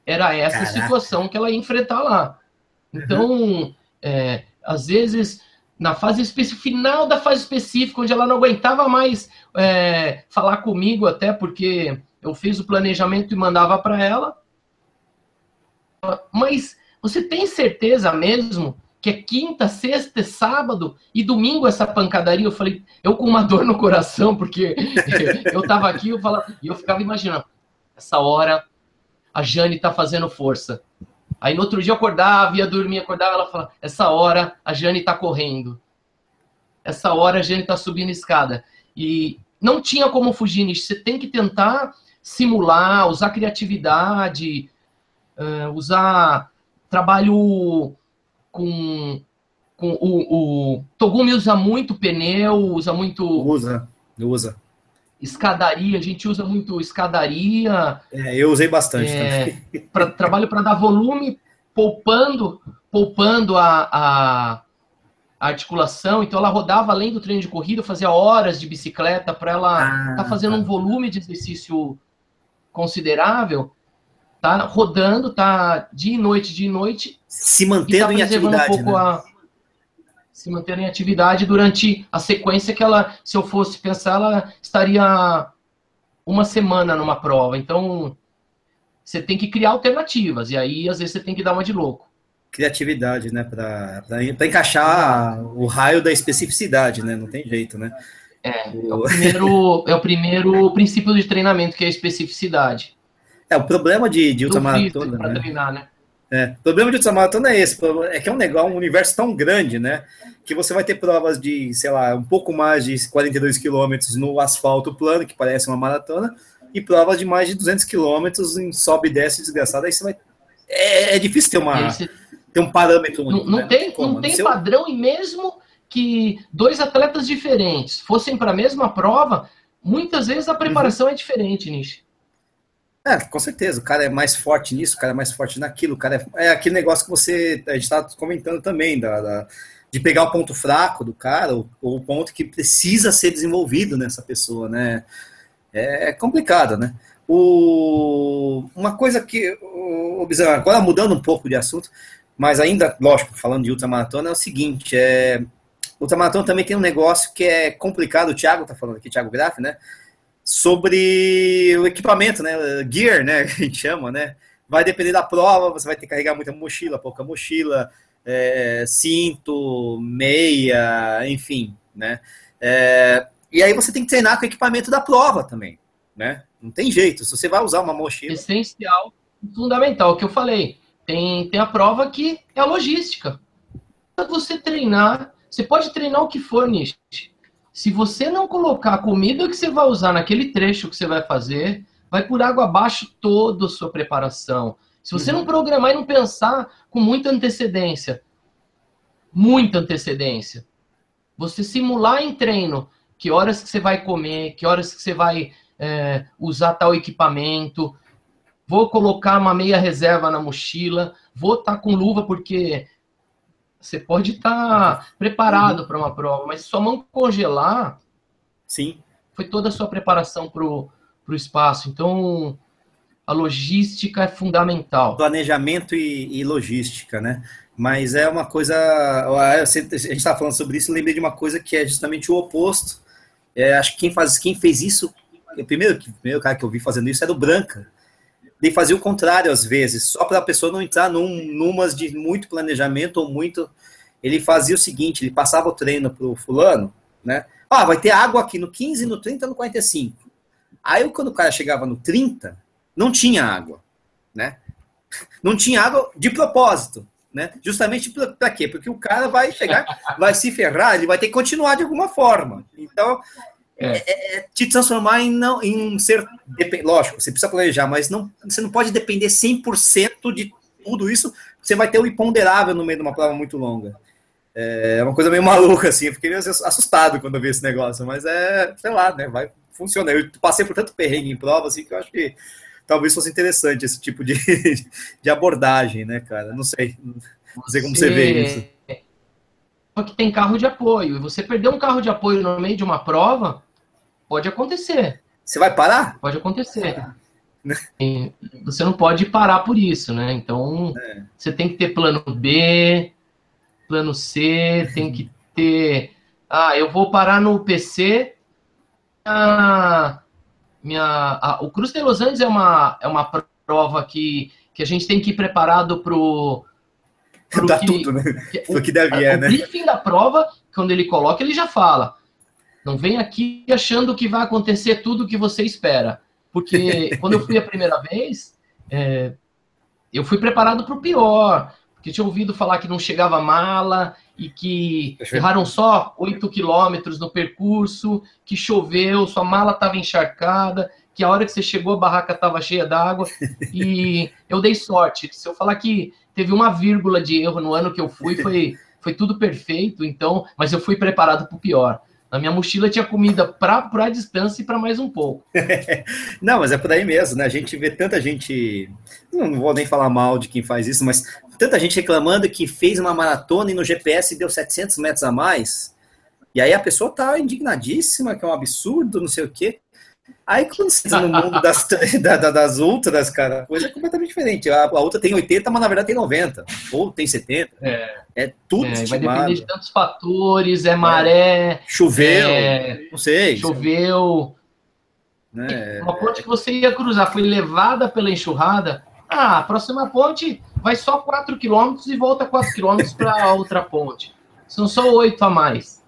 Era essa Caraca. a situação que ela ia enfrentar lá. Então, uhum. é, às vezes, na fase específica, final da fase específica, onde ela não aguentava mais é, falar comigo, até porque eu fiz o planejamento e mandava para ela. Mas você tem certeza mesmo que é quinta, sexta, sábado e domingo essa pancadaria? Eu falei, eu com uma dor no coração, porque eu tava aqui eu falava, e eu ficava imaginando, essa hora a Jane tá fazendo força. Aí no outro dia eu acordava, ia dormir, acordava, ela falava, essa hora a Jane tá correndo. Essa hora a Jane tá subindo escada. E não tinha como fugir nisso. Você tem que tentar simular, usar criatividade, uh, usar trabalho com, com o, o Togumi usa muito pneu, usa muito. Usa, usa. Escadaria, a gente usa muito escadaria. É, eu usei bastante é, pra, trabalho para dar volume, poupando, poupando a, a, a, articulação. Então ela rodava além do treino de corrida, fazia horas de bicicleta para ela estar ah, tá fazendo tá. um volume de exercício considerável tá rodando, tá dia e noite, dia e noite. Se mantendo tá em atividade. Um né? a, se mantendo em atividade durante a sequência que ela, se eu fosse pensar, ela estaria uma semana numa prova. Então, você tem que criar alternativas. E aí, às vezes, você tem que dar uma de louco. Criatividade, né? Para encaixar o raio da especificidade, né? Não tem jeito, né? É, o... é, o primeiro, é o primeiro princípio de treinamento, que é a especificidade. É, o problema de, de ultramaratona. Né? Treinar, né? É, o problema de ultramaratona é esse, é que é um negócio, um universo tão grande, né? Que você vai ter provas de, sei lá, um pouco mais de 42 quilômetros no asfalto plano, que parece uma maratona, e provas de mais de 200 quilômetros em sobe e desce desgraçado. Aí você vai. É, é difícil ter, uma, você... ter um parâmetro. Não, não né? tem, não tem, não tem padrão, e mesmo que dois atletas diferentes fossem para a mesma prova, muitas vezes a preparação uhum. é diferente, Nishi. É, com certeza, o cara é mais forte nisso, o cara é mais forte naquilo, o cara é, é aquele negócio que você, a gente está comentando também, da, da, de pegar o ponto fraco do cara, ou, o ponto que precisa ser desenvolvido nessa pessoa, né? É, é complicado, né? O, uma coisa que, o, agora mudando um pouco de assunto, mas ainda, lógico, falando de ultramaratona, é o seguinte, é, ultramaratona também tem um negócio que é complicado, o Thiago tá falando aqui, Thiago Graff, né? sobre o equipamento, né? Gear, né? Que a gente chama, né? Vai depender da prova, você vai ter que carregar muita mochila, pouca mochila, é, cinto, meia, enfim, né? É, e aí você tem que treinar com o equipamento da prova também, né? Não tem jeito. Se você vai usar uma mochila. Essencial, fundamental, que eu falei. Tem, tem a prova que é a logística. Você treinar, você pode treinar o que for, Nish se você não colocar a comida que você vai usar naquele trecho que você vai fazer, vai por água abaixo toda a sua preparação. Se você uhum. não programar e não pensar com muita antecedência, muita antecedência, você simular em treino que horas que você vai comer, que horas que você vai é, usar tal equipamento, vou colocar uma meia reserva na mochila, vou estar tá com luva porque você pode estar tá preparado para uma prova, mas sua mão congelar. Sim. Foi toda a sua preparação para o espaço. Então, a logística é fundamental. Planejamento e, e logística, né? Mas é uma coisa. A gente estava falando sobre isso, lembrei de uma coisa que é justamente o oposto. É, acho que quem, faz, quem fez isso, o primeiro, o primeiro cara que eu vi fazendo isso era o Branca de fazer o contrário às vezes, só para a pessoa não entrar num, numas de muito planejamento ou muito. Ele fazia o seguinte: ele passava o treino para o fulano, né? Ah, vai ter água aqui no 15, no 30, no 45. Aí quando o cara chegava no 30, não tinha água, né? Não tinha água de propósito, né? Justamente para quê? Porque o cara vai chegar, vai se ferrar, ele vai ter que continuar de alguma forma. Então, é. é. É, te transformar em, não, em um ser. Lógico, você precisa planejar, mas não, você não pode depender 100% de tudo isso. Você vai ter o imponderável no meio de uma prova muito longa. É, é uma coisa meio maluca, assim. Eu fiquei assustado quando eu vi esse negócio, mas é, sei lá, né? Vai funcionar. Eu passei por tanto perrengue em prova, assim, que eu acho que talvez fosse interessante esse tipo de, de abordagem, né, cara? Não sei. Não sei como você, você vê isso. Que tem carro de apoio. E você perder um carro de apoio no meio de uma prova, Pode acontecer. Você vai parar? Pode acontecer. E você não pode parar por isso, né? Então, é. você tem que ter plano B, plano C, tem que ter. Ah, eu vou parar no PC. Ah, minha, a, o Cruz de Los Angeles é uma, é uma prova que, que a gente tem que ir preparado para o. Dá que, tudo, né? Que, o que deve é, né? O briefing da prova, quando ele coloca, ele já fala. Não vem aqui achando que vai acontecer tudo o que você espera. Porque quando eu fui a primeira vez, é, eu fui preparado para o pior. Porque tinha ouvido falar que não chegava mala e que erraram só 8 quilômetros no percurso, que choveu, sua mala estava encharcada, que a hora que você chegou a barraca estava cheia d'água. E eu dei sorte. Se eu falar que teve uma vírgula de erro no ano que eu fui, foi, foi tudo perfeito, então, mas eu fui preparado para o pior. Na minha mochila tinha comida para a distância e para mais um pouco. não, mas é por aí mesmo, né? A gente vê tanta gente. Não vou nem falar mal de quem faz isso, mas tanta gente reclamando que fez uma maratona e no GPS deu 700 metros a mais. E aí a pessoa tá indignadíssima, que é um absurdo, não sei o quê. Aí quando você no mundo das, da, das ultras, cara, a coisa é completamente diferente. A, a outra tem 80, mas na verdade tem 90. Ou tem 70. É, é tudo é, Vai depender de tantos fatores, é maré. Choveu, é, não sei. Choveu. Né? Uma ponte que você ia cruzar foi levada pela enxurrada. Ah, a próxima ponte vai só 4 km e volta 4 km para a outra ponte. São só 8 a mais.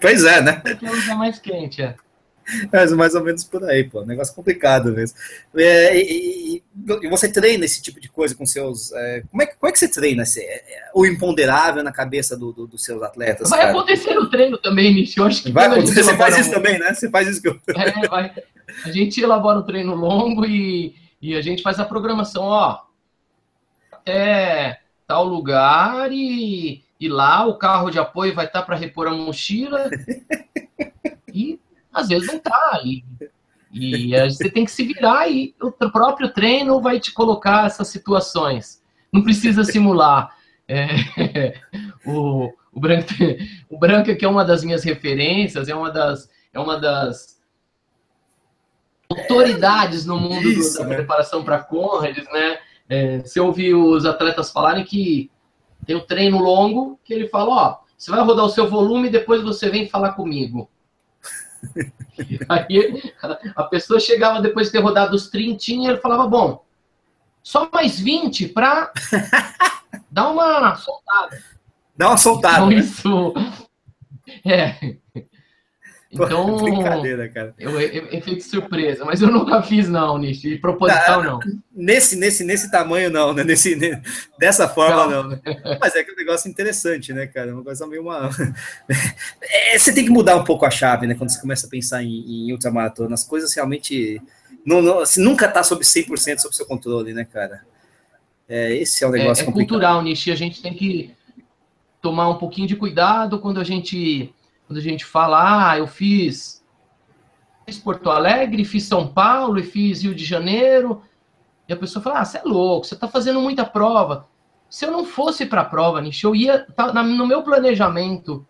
Pois é, né? Porque é mais quente, é. É mais ou menos por aí, pô. Negócio complicado mesmo. É, e, e, você treina esse tipo de coisa com seus. É, como, é, como é que você treina esse, é, o imponderável na cabeça do, do, dos seus atletas? Vai cara? acontecer no treino também. Eu acho que vai acontecer. Você faz isso um... também, né? Você faz isso que eu. É, vai. A gente elabora um treino longo e, e a gente faz a programação, ó. Até tal lugar e, e lá o carro de apoio vai estar para repor a mochila. às vezes não tá. E, e você tem que se virar e o próprio treino vai te colocar essas situações. Não precisa simular. É, o, o, Branca, o Branca, que é uma das minhas referências, é uma das, é uma das autoridades no mundo Isso, da né? preparação para Conrads, né? É, você ouve os atletas falarem que tem um treino longo, que ele fala, ó, você vai rodar o seu volume e depois você vem falar comigo. Aí a pessoa chegava depois de ter rodado os 30 e ele falava, bom, só mais 20 para dar uma soltada. Dá uma soltada. Então, né? isso. É. Então, brincadeira, cara. Eu, efeito surpresa, mas eu nunca fiz não, Nishi, proposital não. Nesse, nesse, nesse tamanho não, né? Nesse, dessa forma não. não né? Mas é que é um negócio interessante, né, cara? Uma coisa meio uma... É, você tem que mudar um pouco a chave, né? Quando você começa a pensar em, em ultramaratona, as coisas realmente não, não, você nunca tá sob 100% sob seu controle, né, cara? É, esse é o um negócio é, é cultural, Nishi, a gente tem que tomar um pouquinho de cuidado quando a gente quando a gente fala, ah, eu fiz, fiz Porto Alegre, fiz São Paulo e fiz Rio de Janeiro, e a pessoa fala, ah, você é louco, você está fazendo muita prova. Se eu não fosse para a prova, Nish, eu ia, tá, no meu planejamento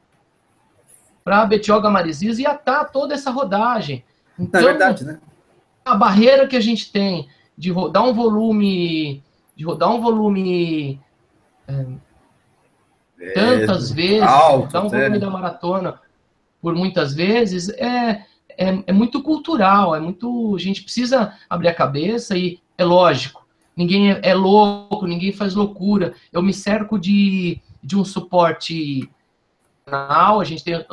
para a Betioga Marizis ia estar tá toda essa rodagem. Então, é verdade, né? A barreira que a gente tem de rodar um volume, de rodar um volume é, tantas vezes, alto, rodar um volume da maratona por muitas vezes, é, é, é, muito cultural, é muito. A gente precisa abrir a cabeça e é lógico. Ninguém é, é louco, ninguém faz loucura. Eu me cerco de, de um suporte a gente tem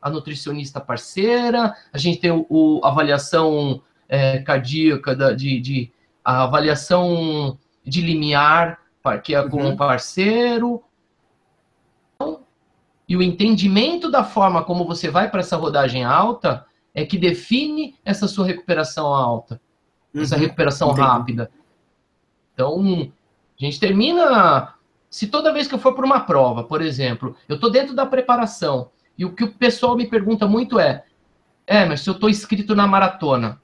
a nutricionista parceira, a gente tem o, o avaliação é, cardíaca da, de, de, a avaliação de limiar, que é com um uhum. parceiro, e o entendimento da forma como você vai para essa rodagem alta é que define essa sua recuperação alta, uhum, essa recuperação entendi. rápida. Então, a gente termina. Se toda vez que eu for para uma prova, por exemplo, eu estou dentro da preparação, e o que o pessoal me pergunta muito é: é, mas se eu estou inscrito na maratona,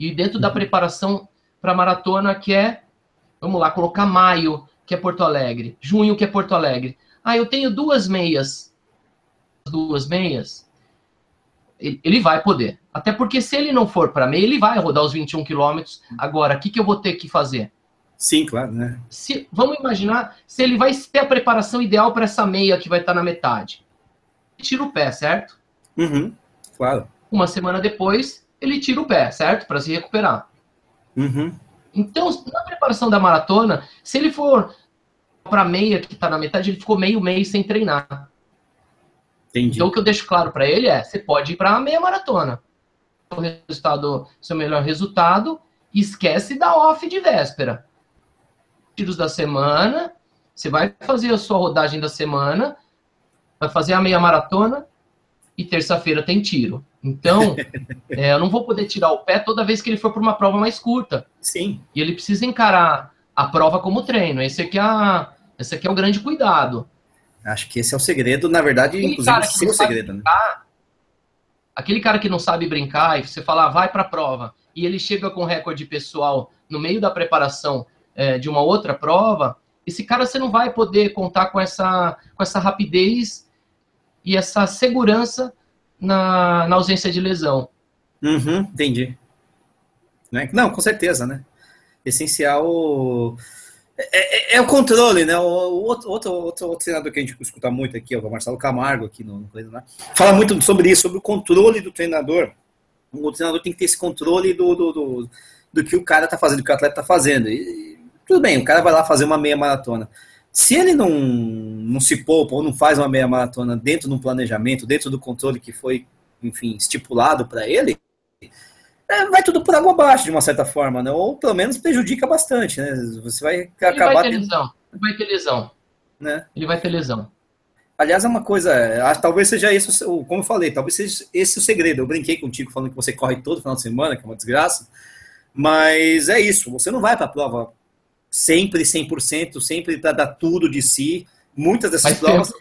e dentro uhum. da preparação para maratona, que é, vamos lá, colocar maio, que é Porto Alegre, junho, que é Porto Alegre. Ah, eu tenho duas meias. Duas meias. Ele vai poder. Até porque se ele não for para meia, ele vai rodar os 21 quilômetros. Agora, o que, que eu vou ter que fazer? Sim, claro, né? Se, vamos imaginar se ele vai ter a preparação ideal para essa meia que vai estar na metade. tira o pé, certo? Uhum, claro. Uma semana depois, ele tira o pé, certo? Para se recuperar. Uhum. Então, na preparação da maratona, se ele for para meia, que está na metade, ele ficou meio mês sem treinar. Entendi. Então, o que eu deixo claro para ele é: você pode ir para a meia maratona. O resultado, seu melhor resultado, esquece da off de véspera. Tiros da semana, você vai fazer a sua rodagem da semana, vai fazer a meia maratona e terça-feira tem tiro. Então, é, eu não vou poder tirar o pé toda vez que ele for para uma prova mais curta. Sim. E ele precisa encarar a prova como treino. Esse aqui é, a, esse aqui é o grande cuidado. Acho que esse é o segredo, na verdade, Aquele inclusive, cara que sim não o sabe segredo, né? brincar, Aquele cara que não sabe brincar e você fala, ah, vai para a prova, e ele chega com recorde pessoal no meio da preparação é, de uma outra prova, esse cara você não vai poder contar com essa, com essa rapidez e essa segurança na, na ausência de lesão. Uhum, entendi. Né? Não, com certeza, né? Essencial é, é, é o controle, né? O, o outro, outro, outro, outro treinador que a gente escuta muito aqui, o Marcelo Camargo, aqui no, no né? fala muito sobre isso, sobre o controle do treinador. O treinador tem que ter esse controle do, do, do, do que o cara está fazendo, do que o atleta está fazendo. E, tudo bem, o cara vai lá fazer uma meia maratona. Se ele não, não se poupa ou não faz uma meia maratona dentro do planejamento, dentro do controle que foi, enfim, estipulado para ele, é, vai tudo por água abaixo, de uma certa forma, né? Ou pelo menos prejudica bastante, né? Você vai Ele acabar. vai ter tendo- lesão. Ele vai ter lesão. né? Ele vai ter lesão. Aliás, é uma coisa, é, acho- talvez seja isso, como eu falei, talvez seja esse o segredo. Eu brinquei contigo falando que você corre todo final de semana, que é uma desgraça, mas é isso, você não vai para a prova sempre 100%, sempre para dar tudo de si. Muitas dessas Faz provas tempo,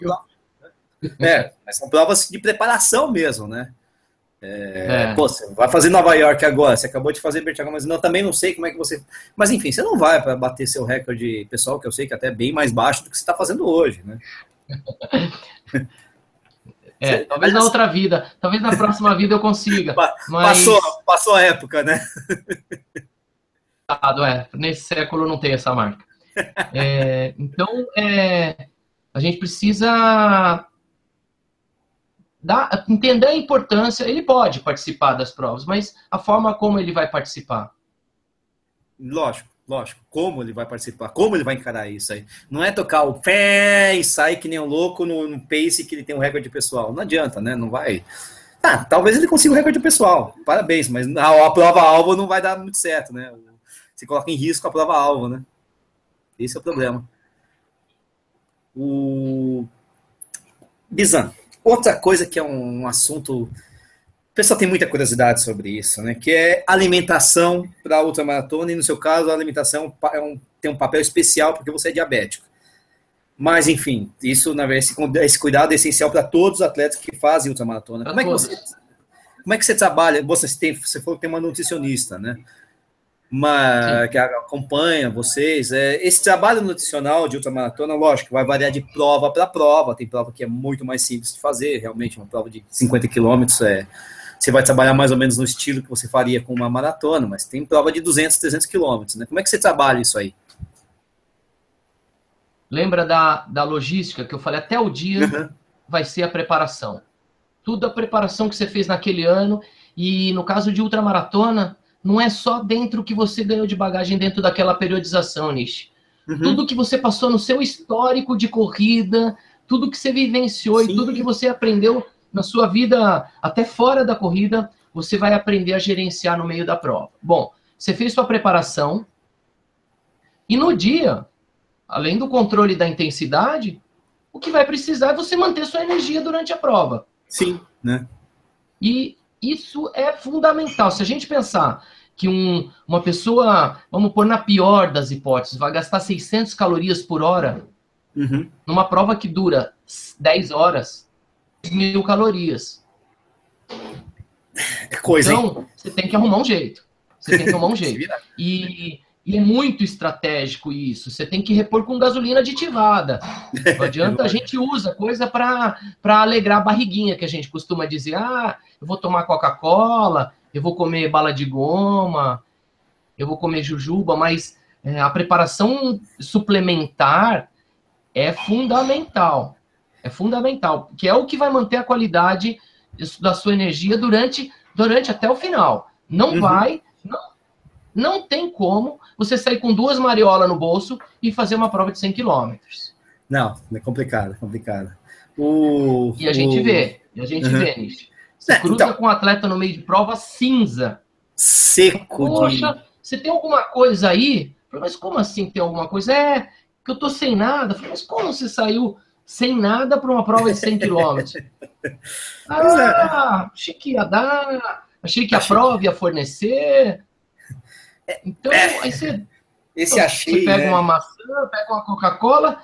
viu? é, mas são provas de preparação mesmo, né? É. Pô, você vai fazer Nova York agora, você acabou de fazer Bertiago, mas não, também não sei como é que você. Mas enfim, você não vai para bater seu recorde pessoal, que eu sei que até é bem mais baixo do que você está fazendo hoje, né? É, talvez na outra vida, talvez na próxima vida eu consiga. Mas Passou, passou a época, né? é, nesse século não tem essa marca. É, então, é, a gente precisa dar, entender a importância. Ele pode participar das provas, mas a forma como ele vai participar. Lógico, lógico. Como ele vai participar? Como ele vai encarar isso aí? Não é tocar o pé e sair que nem um louco no, no pace que ele tem um recorde pessoal. Não adianta, né? Não vai. Ah, talvez ele consiga o recorde pessoal. Parabéns, mas a, a prova-alvo não vai dar muito certo, né? Você coloca em risco a prova-alvo, né? Esse é o problema. O Bizan, outra coisa que é um, um assunto. O pessoal tem muita curiosidade sobre isso, né? Que é alimentação para a ultramaratona, e no seu caso, a alimentação é um- tem um papel especial porque você é diabético. Mas, enfim, isso, na verdade, esse, esse cuidado é essencial para todos os atletas que fazem ultramaratona. Como é, que você, como é que você trabalha? Você, tem, você falou que tem uma nutricionista, né? Uma, que acompanha vocês. É, esse trabalho nutricional de ultramaratona, lógico, vai variar de prova para prova. Tem prova que é muito mais simples de fazer, realmente, uma prova de 50 quilômetros é, você vai trabalhar mais ou menos no estilo que você faria com uma maratona, mas tem prova de 200, 300 quilômetros, né? Como é que você trabalha isso aí? Lembra da, da logística que eu falei até o dia Uhum. vai ser a preparação. Tudo a preparação que você fez naquele ano. E no caso de ultramaratona, não é só dentro que você ganhou de bagagem dentro daquela periodização, Nish. Uhum. Tudo que você passou no seu histórico de corrida, tudo que você vivenciou Sim. e tudo que você aprendeu na sua vida, até fora da corrida, você vai aprender a gerenciar no meio da prova. Bom, você fez sua preparação e no dia, além do controle da intensidade, o que vai precisar é você manter sua energia durante a prova. Sim, né? E isso é fundamental. Se a gente pensar que um- uma pessoa, vamos pôr na pior das hipóteses, vai gastar 600 calorias por hora Uhum. numa prova que dura 10 horas, mil calorias. É coisa, hein? Então, você tem que arrumar um jeito. Você tem que arrumar um jeito. E, e é muito estratégico isso. Você tem que repor com gasolina aditivada. Não adianta, a gente usa coisa para alegrar a barriguinha, que a gente costuma dizer: ah, eu vou tomar Coca-Cola, eu vou comer bala de goma, eu vou comer jujuba, mas é, a preparação suplementar é fundamental. É fundamental, que é o que vai manter a qualidade da sua energia durante, durante até o final. Não uhum. vai, não, não tem como você sair com duas mariolas no bolso e fazer uma prova de 100 quilômetros. Não, é complicado, é complicado. O, e a gente vê, e a gente uhum. vê, Nish. Você é, cruza então... com um atleta no meio de prova cinza. Seco. Poxa, de... você tem alguma coisa aí? Mas como assim tem alguma coisa? É que eu tô sem nada. Mas como você saiu sem nada para uma prova de 100 km? ah, achei que ia dar, achei que a prova ia fornecer. Então, é, aí você, esse achei, você pega né? uma maçã, pega uma Coca-Cola,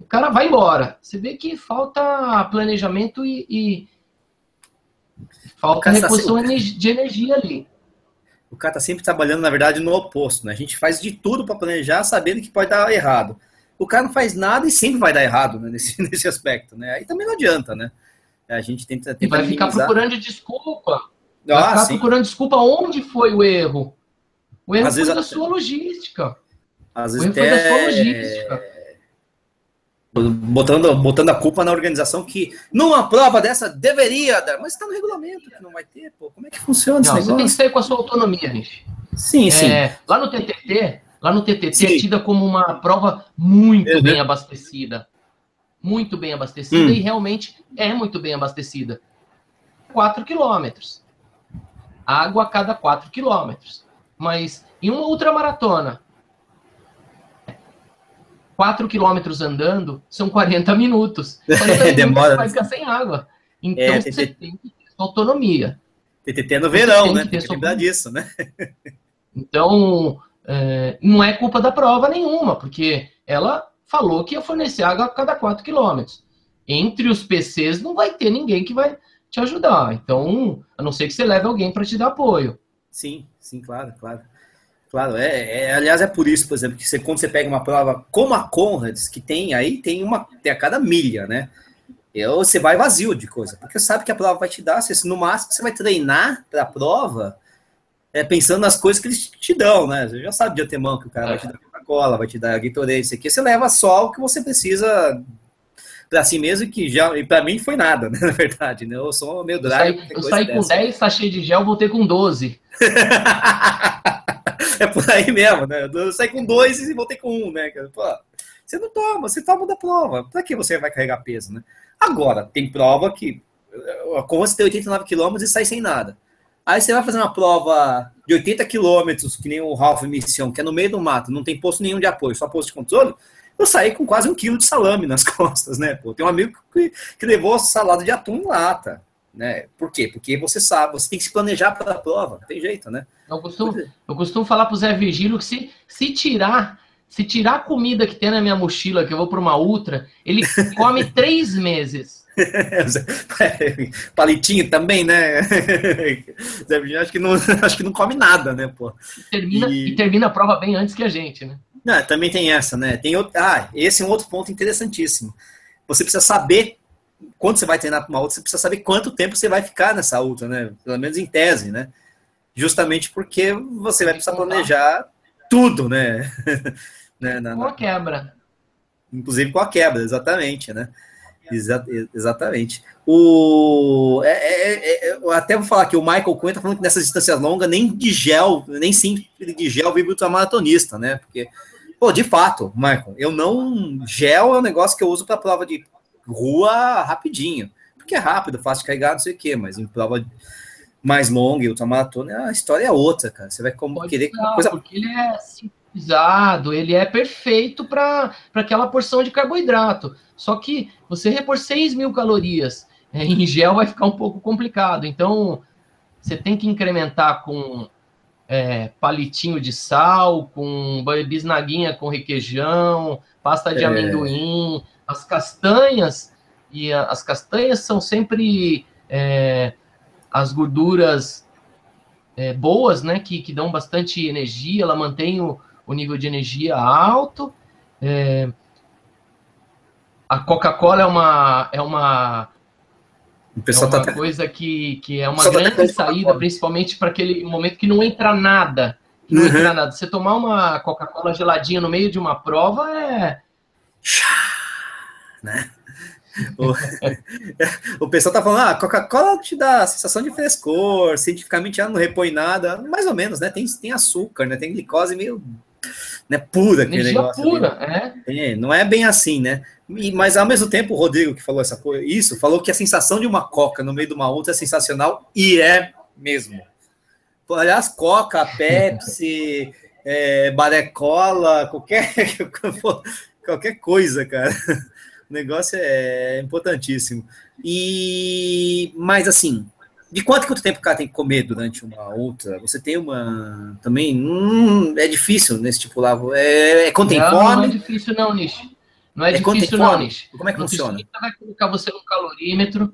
o cara vai embora. Você vê que falta planejamento e, e falta tá reposição de energia ali. O cara tá sempre trabalhando, na verdade, no oposto, né? A gente faz de tudo para planejar, sabendo que pode dar errado. O cara não faz nada e sempre vai dar errado né? nesse, nesse aspecto, né? Aí também não adianta, né? A gente tenta, tenta e vai minimizar. ficar procurando desculpa. Vai ah, ficar sim. procurando desculpa onde foi o erro. O erro Às foi vezes, da sua logística. Às vezes o erro até... foi da sua logística botando, botando a culpa na organização que numa prova dessa deveria dar, mas está no regulamento que não vai ter, pô. Como é que funciona não, esse negócio? Você tem que sair com a sua autonomia, gente. Sim, é, sim. Lá no TTT, lá no TTT sim. é tida como uma prova muito uhum. bem abastecida. Muito bem abastecida hum. e realmente é muito bem abastecida. 4 quilômetros. Água a cada 4 quilômetros. Mas em uma ultramaratona, 4 quilômetros andando são 40 minutos. 40 minutos Demora. vai ficar sem água. Então é, você tem que ter autonomia. TTT no verão, tem né? Tem que lembrar disso, né? Então, é, não é culpa da prova nenhuma, porque ela falou que ia fornecer água a cada 4 quilômetros. Entre os PCs não vai ter ninguém que vai te ajudar. Então, a não ser que você leve alguém para te dar apoio. Sim, sim, claro, claro. Claro, é, é, aliás, é por isso, por exemplo, que você, quando você pega uma prova como a Conrads, que tem aí, tem uma tem a cada milha, né? Eu, você vai vazio de coisa, porque você sabe que a prova vai te dar, você, no máximo você vai treinar para a prova é, pensando nas coisas que eles te dão, né? Você já sabe de antemão que o cara vai te dar Coca-Cola, vai te dar Gatorade, isso aqui, você leva só o que você precisa para si mesmo, que já, e para mim foi nada, né, na verdade, né? Eu sou meio drive. Eu saí, eu saí com 10 sachê de gel, voltei com 12. é por aí mesmo, né? Eu saí com dois e voltei com um, né? Pô, você não toma, você toma da prova. Pra que você vai carregar peso, né? Agora, tem prova que como você tem 89 km e sai sem nada. Aí você vai fazer uma prova de 80 km, que nem o Ralph Mission, que é no meio do mato, não tem posto nenhum de apoio, só posto de controle. Eu saí com quase um quilo de salame nas costas, né? Pô, tem um amigo que, que levou salada de atum em lata. Né? Por quê? Porque você sabe, você tem que se planejar para a prova, não tem jeito, né? Eu costumo, eu costumo falar para o Zé Virgílio que se, se tirar se tirar a comida que tem na minha mochila, que eu vou para uma ultra, ele come três meses. Palitinho também, né? Zé Virgílio acho que não, acho que não come nada, né, pô? E termina, e... e termina a prova bem antes que a gente, né? Não, também tem essa, né? Tem outro... Ah, esse é um outro ponto interessantíssimo. Você precisa saber quando você vai treinar para uma outra, você precisa saber quanto tempo você vai ficar nessa outra, né? Pelo menos em tese, né? Justamente porque você vai precisar planejar tudo, né? né? Na, com a quebra. Inclusive com a quebra, exatamente, né? Exa exatamente. O, é, é, é, é até vou falar que o Michael Cohen tá falando que nessas distâncias longas, nem de gel, nem sim de gel vive ultramaratonista, né? Porque, pô, de fato, Michael, eu não. Gel é um negócio que eu uso para prova de rua rapidinho. Porque é rápido, fácil de carregar, não sei o quê, mas em prova mais longa e ultramaratona, a história é outra, cara. Você vai como Pode querer uma coisa. Porque ele é simplificado, ele é perfeito para aquela porção de carboidrato. Só que você repor 6 mil calorias é, em gel vai ficar um pouco complicado. Então, você tem que incrementar com é, palitinho de sal, com bisnaguinha com requeijão, pasta de é. amendoim, as castanhas, e a, as castanhas são sempre é, as gorduras é, boas, né, que, que dão bastante energia, ela mantém o, o nível de energia alto. É, a Coca-Cola é uma, é uma, é uma tá coisa que, que é uma tá grande tá saída, principalmente para aquele momento que não entra nada. Não uhum. entra nada. Você tomar uma Coca-Cola geladinha no meio de uma prova é né? o, o pessoal tá falando, ah, Coca-Cola te dá sensação de frescor, cientificamente ela não repõe nada, mais ou menos, né? Tem, tem açúcar, né? Tem glicose meio né, pura aquele Energia negócio. pura, ali. é. é. Não é bem assim, né? E, mas ao mesmo tempo, o Rodrigo que falou essa coisa, isso, falou que a sensação de uma coca no meio de uma outra é sensacional e é mesmo. Aliás, Coca, Pepsi, é, Barecola, qualquer, qualquer coisa, cara. O negócio é importantíssimo. E, mas assim, de quanto quanto tempo o cara tem que comer durante uma outra? Você tem uma. Também. Hum, é difícil nesse tipo lá. É, é quando tem não, fome? Não é difícil, não, Nish. Não é, é difícil, não, Nish. Como é que funciona? vai colocar você num calorímetro.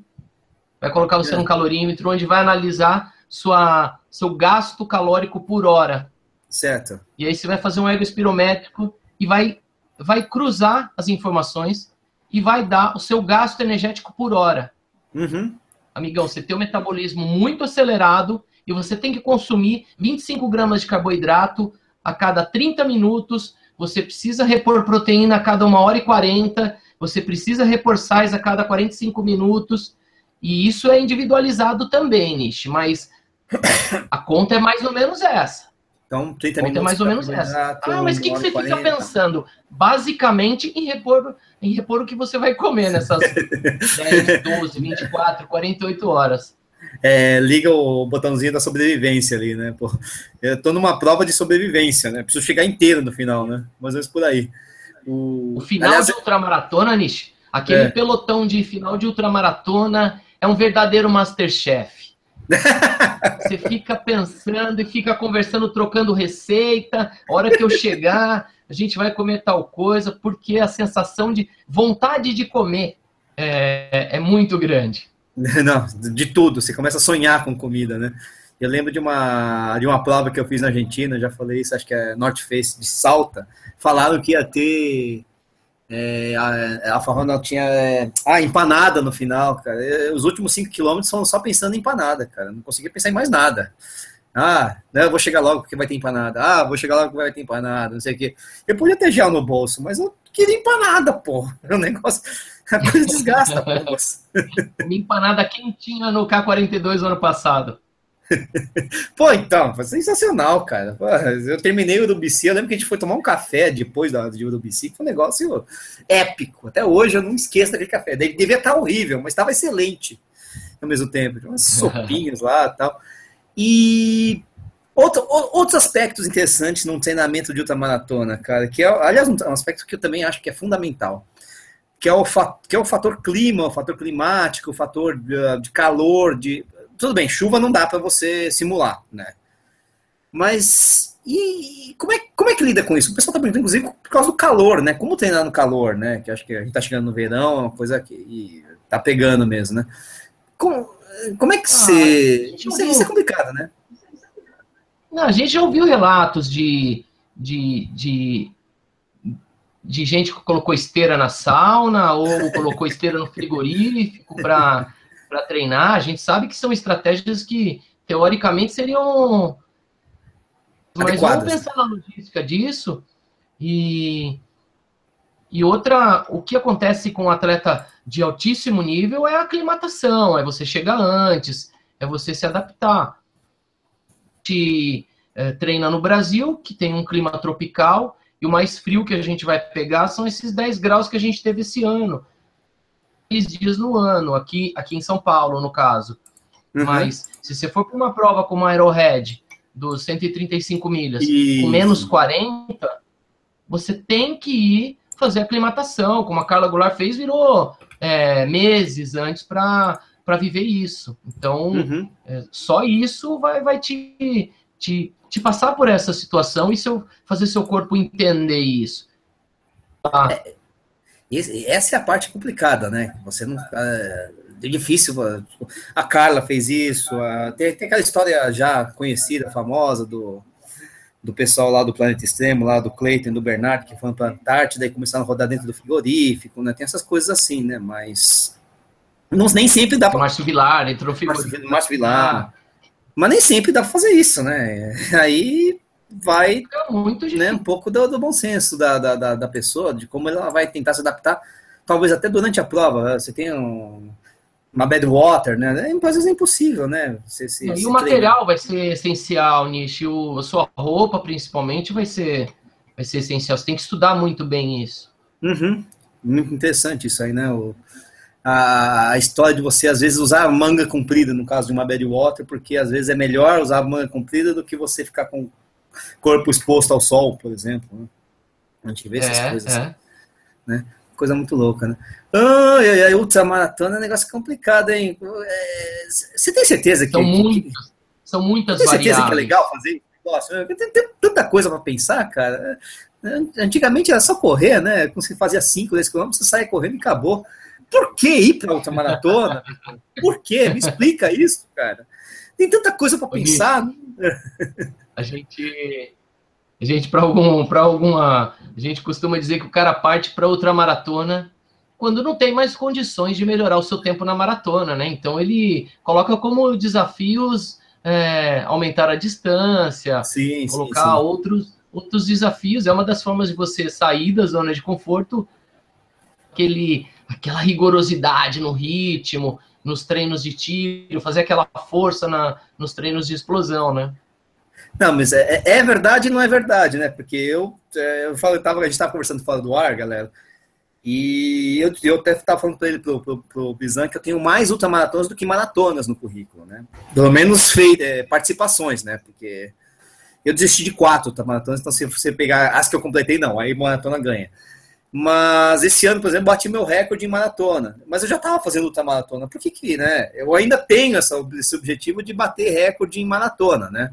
Vai colocar você é. num calorímetro onde vai analisar sua, seu gasto calórico por hora. Certo. E aí você vai fazer um ego espirométrico e vai, vai cruzar as informações e vai dar o seu gasto energético por hora. Uhum amigão, você tem um metabolismo muito acelerado e você tem que consumir 25 gramas de carboidrato a cada 30 minutos, você precisa repor proteína a cada 1 hora e 40, você precisa repor sais a cada 45 minutos, e isso é individualizado também, Nish, mas a conta é mais ou menos essa. Então, 30 minutos. É mais ou menos essa. Ah, mas o que, que você 40. fica pensando? Basicamente, em repor, em repor o que você vai comer nessas 10, 12, 24, 48 horas. É, liga o botãozinho da sobrevivência ali, né? Pô, eu tô numa prova de sobrevivência, né? Preciso chegar inteiro no final, né? Mais ou menos por aí. O, o final Aliás, de ultramaratona, Nish, aquele é. pelotão de final de ultramaratona é um verdadeiro Masterchef. Você fica pensando e fica conversando, trocando receita. A hora que eu chegar, a gente vai comer tal coisa, porque a sensação de vontade de comer é, é muito grande. Não, de tudo. Você começa a sonhar com comida, né? Eu lembro de uma, de uma prova que eu fiz na Argentina, já falei isso, acho que é North Face de Salta. Falaram que ia ter é, a, a Farrona tinha é, ah, empanada no final, cara. Os últimos 5 quilômetros são só pensando em empanada, cara. Não conseguia pensar em mais nada. Ah, né, eu vou chegar logo porque vai ter empanada. Ah, vou chegar logo porque vai ter empanada, não sei o quê. Eu podia ter gel no bolso, mas eu queria empanada, pô. O negócio. A coisa desgasta, pô. Empanada quentinha no K42 ano passado. Pô, então, foi sensacional, cara. Pô, eu terminei o Urubici, eu lembro que a gente foi tomar um café depois da, de Urubici, que foi um negócio épico. Até hoje eu não esqueço daquele café. Ele devia estar horrível, mas estava excelente ao mesmo tempo. Tinha umas sopinhas lá e tal. E outro, outros aspectos interessantes num treinamento de ultramaratona, cara, que é, aliás, um aspecto que eu também acho que é fundamental. Que é, o, que é o fator clima, o fator climático, o fator de, de calor, de tudo bem, chuva não dá para você simular, né? Mas e como é, como é que lida com isso? O pessoal tá perguntando, inclusive, por causa do calor, né? Como treinar no calor, né? Que acho que a gente tá chegando no verão, é uma coisa que tá pegando mesmo, né? Como, como é que você. Ah, isso, isso é complicado, né? Não, a gente já ouviu relatos de, de, de, de gente que colocou esteira na sauna ou colocou esteira no frigorífico para para treinar, a gente sabe que são estratégias que teoricamente seriam. Mas Adequadas. vamos pensar na logística disso. E, e outra, o que acontece com um atleta de altíssimo nível é a aclimatação, é você chegar antes, é você se adaptar. A gente é, treina no Brasil, que tem um clima tropical, e o mais frio que a gente vai pegar são esses 10 graus que a gente teve esse ano dias no ano, aqui, aqui em São Paulo, no caso. Uhum. Mas se você for para uma prova como a Aerohead, dos 135 milhas, Isso. com menos 40, você tem que ir fazer aclimatação, como a Carla Goulart fez, virou é, meses antes para viver isso. Então, uhum. é, só isso vai, vai te, te, te passar por essa situação e seu, fazer seu corpo entender isso. Ah. É, essa é a parte complicada, né? Você não. É, é difícil. A Carla fez isso. A, tem, tem, aquela história já conhecida, famosa, do, do pessoal lá do Planeta Extremo, lá do Clayton, do Bernard, que foram para a Antártida e começaram a rodar dentro do frigorífico, né? Tem essas coisas assim, né? Mas. Não, nem sempre dá para. Márcio Vilar entrou no frigorífico. Márcio Vilar. Mas nem sempre dá para fazer isso, né? Aí vai muito né, um pouco do, do bom senso da, da, da, pessoa, de como ela vai tentar se adaptar talvez até durante a prova, você tem um, uma bad water, né? Às vezes é impossível, né? Você, e o material vai ser essencial, Nish. a sua roupa, principalmente, vai ser, vai ser essencial. Você tem que estudar muito bem isso. Uhum. Muito interessante isso aí, né? O, a, a, história de você, às vezes, usar manga comprida, no caso de uma bad water, porque às vezes é melhor usar manga comprida do que você ficar com o corpo exposto ao sol, por exemplo. Né? A gente vê essas é, coisas é. assim. Né? Coisa muito louca, né? Ai, ai, ai, ultramaratona é um negócio complicado, hein? É, você tem certeza que. São muitas, são muitas tem certeza variáveis. que é legal fazer negócio? Tem, tem tanta coisa para pensar, cara. Antigamente era só correr, né? Quando você fazia 5, 10 quilômetros, você saia correndo e acabou. Por que ir para ultramaratona? Por quê? Me explica isso, cara. Tem tanta coisa para pensar. A gente, a gente para algum, para alguma, a gente costuma dizer que o cara parte para ultramaratona quando não tem mais condições de melhorar o seu tempo na maratona, né? Então ele coloca como desafios é, aumentar a distância, sim, colocar sim, sim. outros outros desafios. É uma das formas de você sair da zona de conforto, aquele, aquela rigorosidade no ritmo, nos treinos de tiro, fazer aquela força na, nos treinos de explosão, né? Não, mas é, é verdade e não é verdade, né? Porque eu, é, eu falo, eu tava, a gente estava conversando fora do ar, galera, e eu, eu até estava falando para ele, pro, pro, pro Bizan, que eu tenho mais ultramaratonas do que maratonas no currículo, né? Pelo menos fei, é, participações, né? Porque eu desisti de quatro ultramaratonas, então se você pegar as que eu completei, não, aí maratona ganha. Mas esse ano, por exemplo, bati meu recorde em maratona. Mas eu já estava fazendo ultramaratona. Por que que, né? Eu ainda tenho essa, esse objetivo de bater recorde em maratona, né?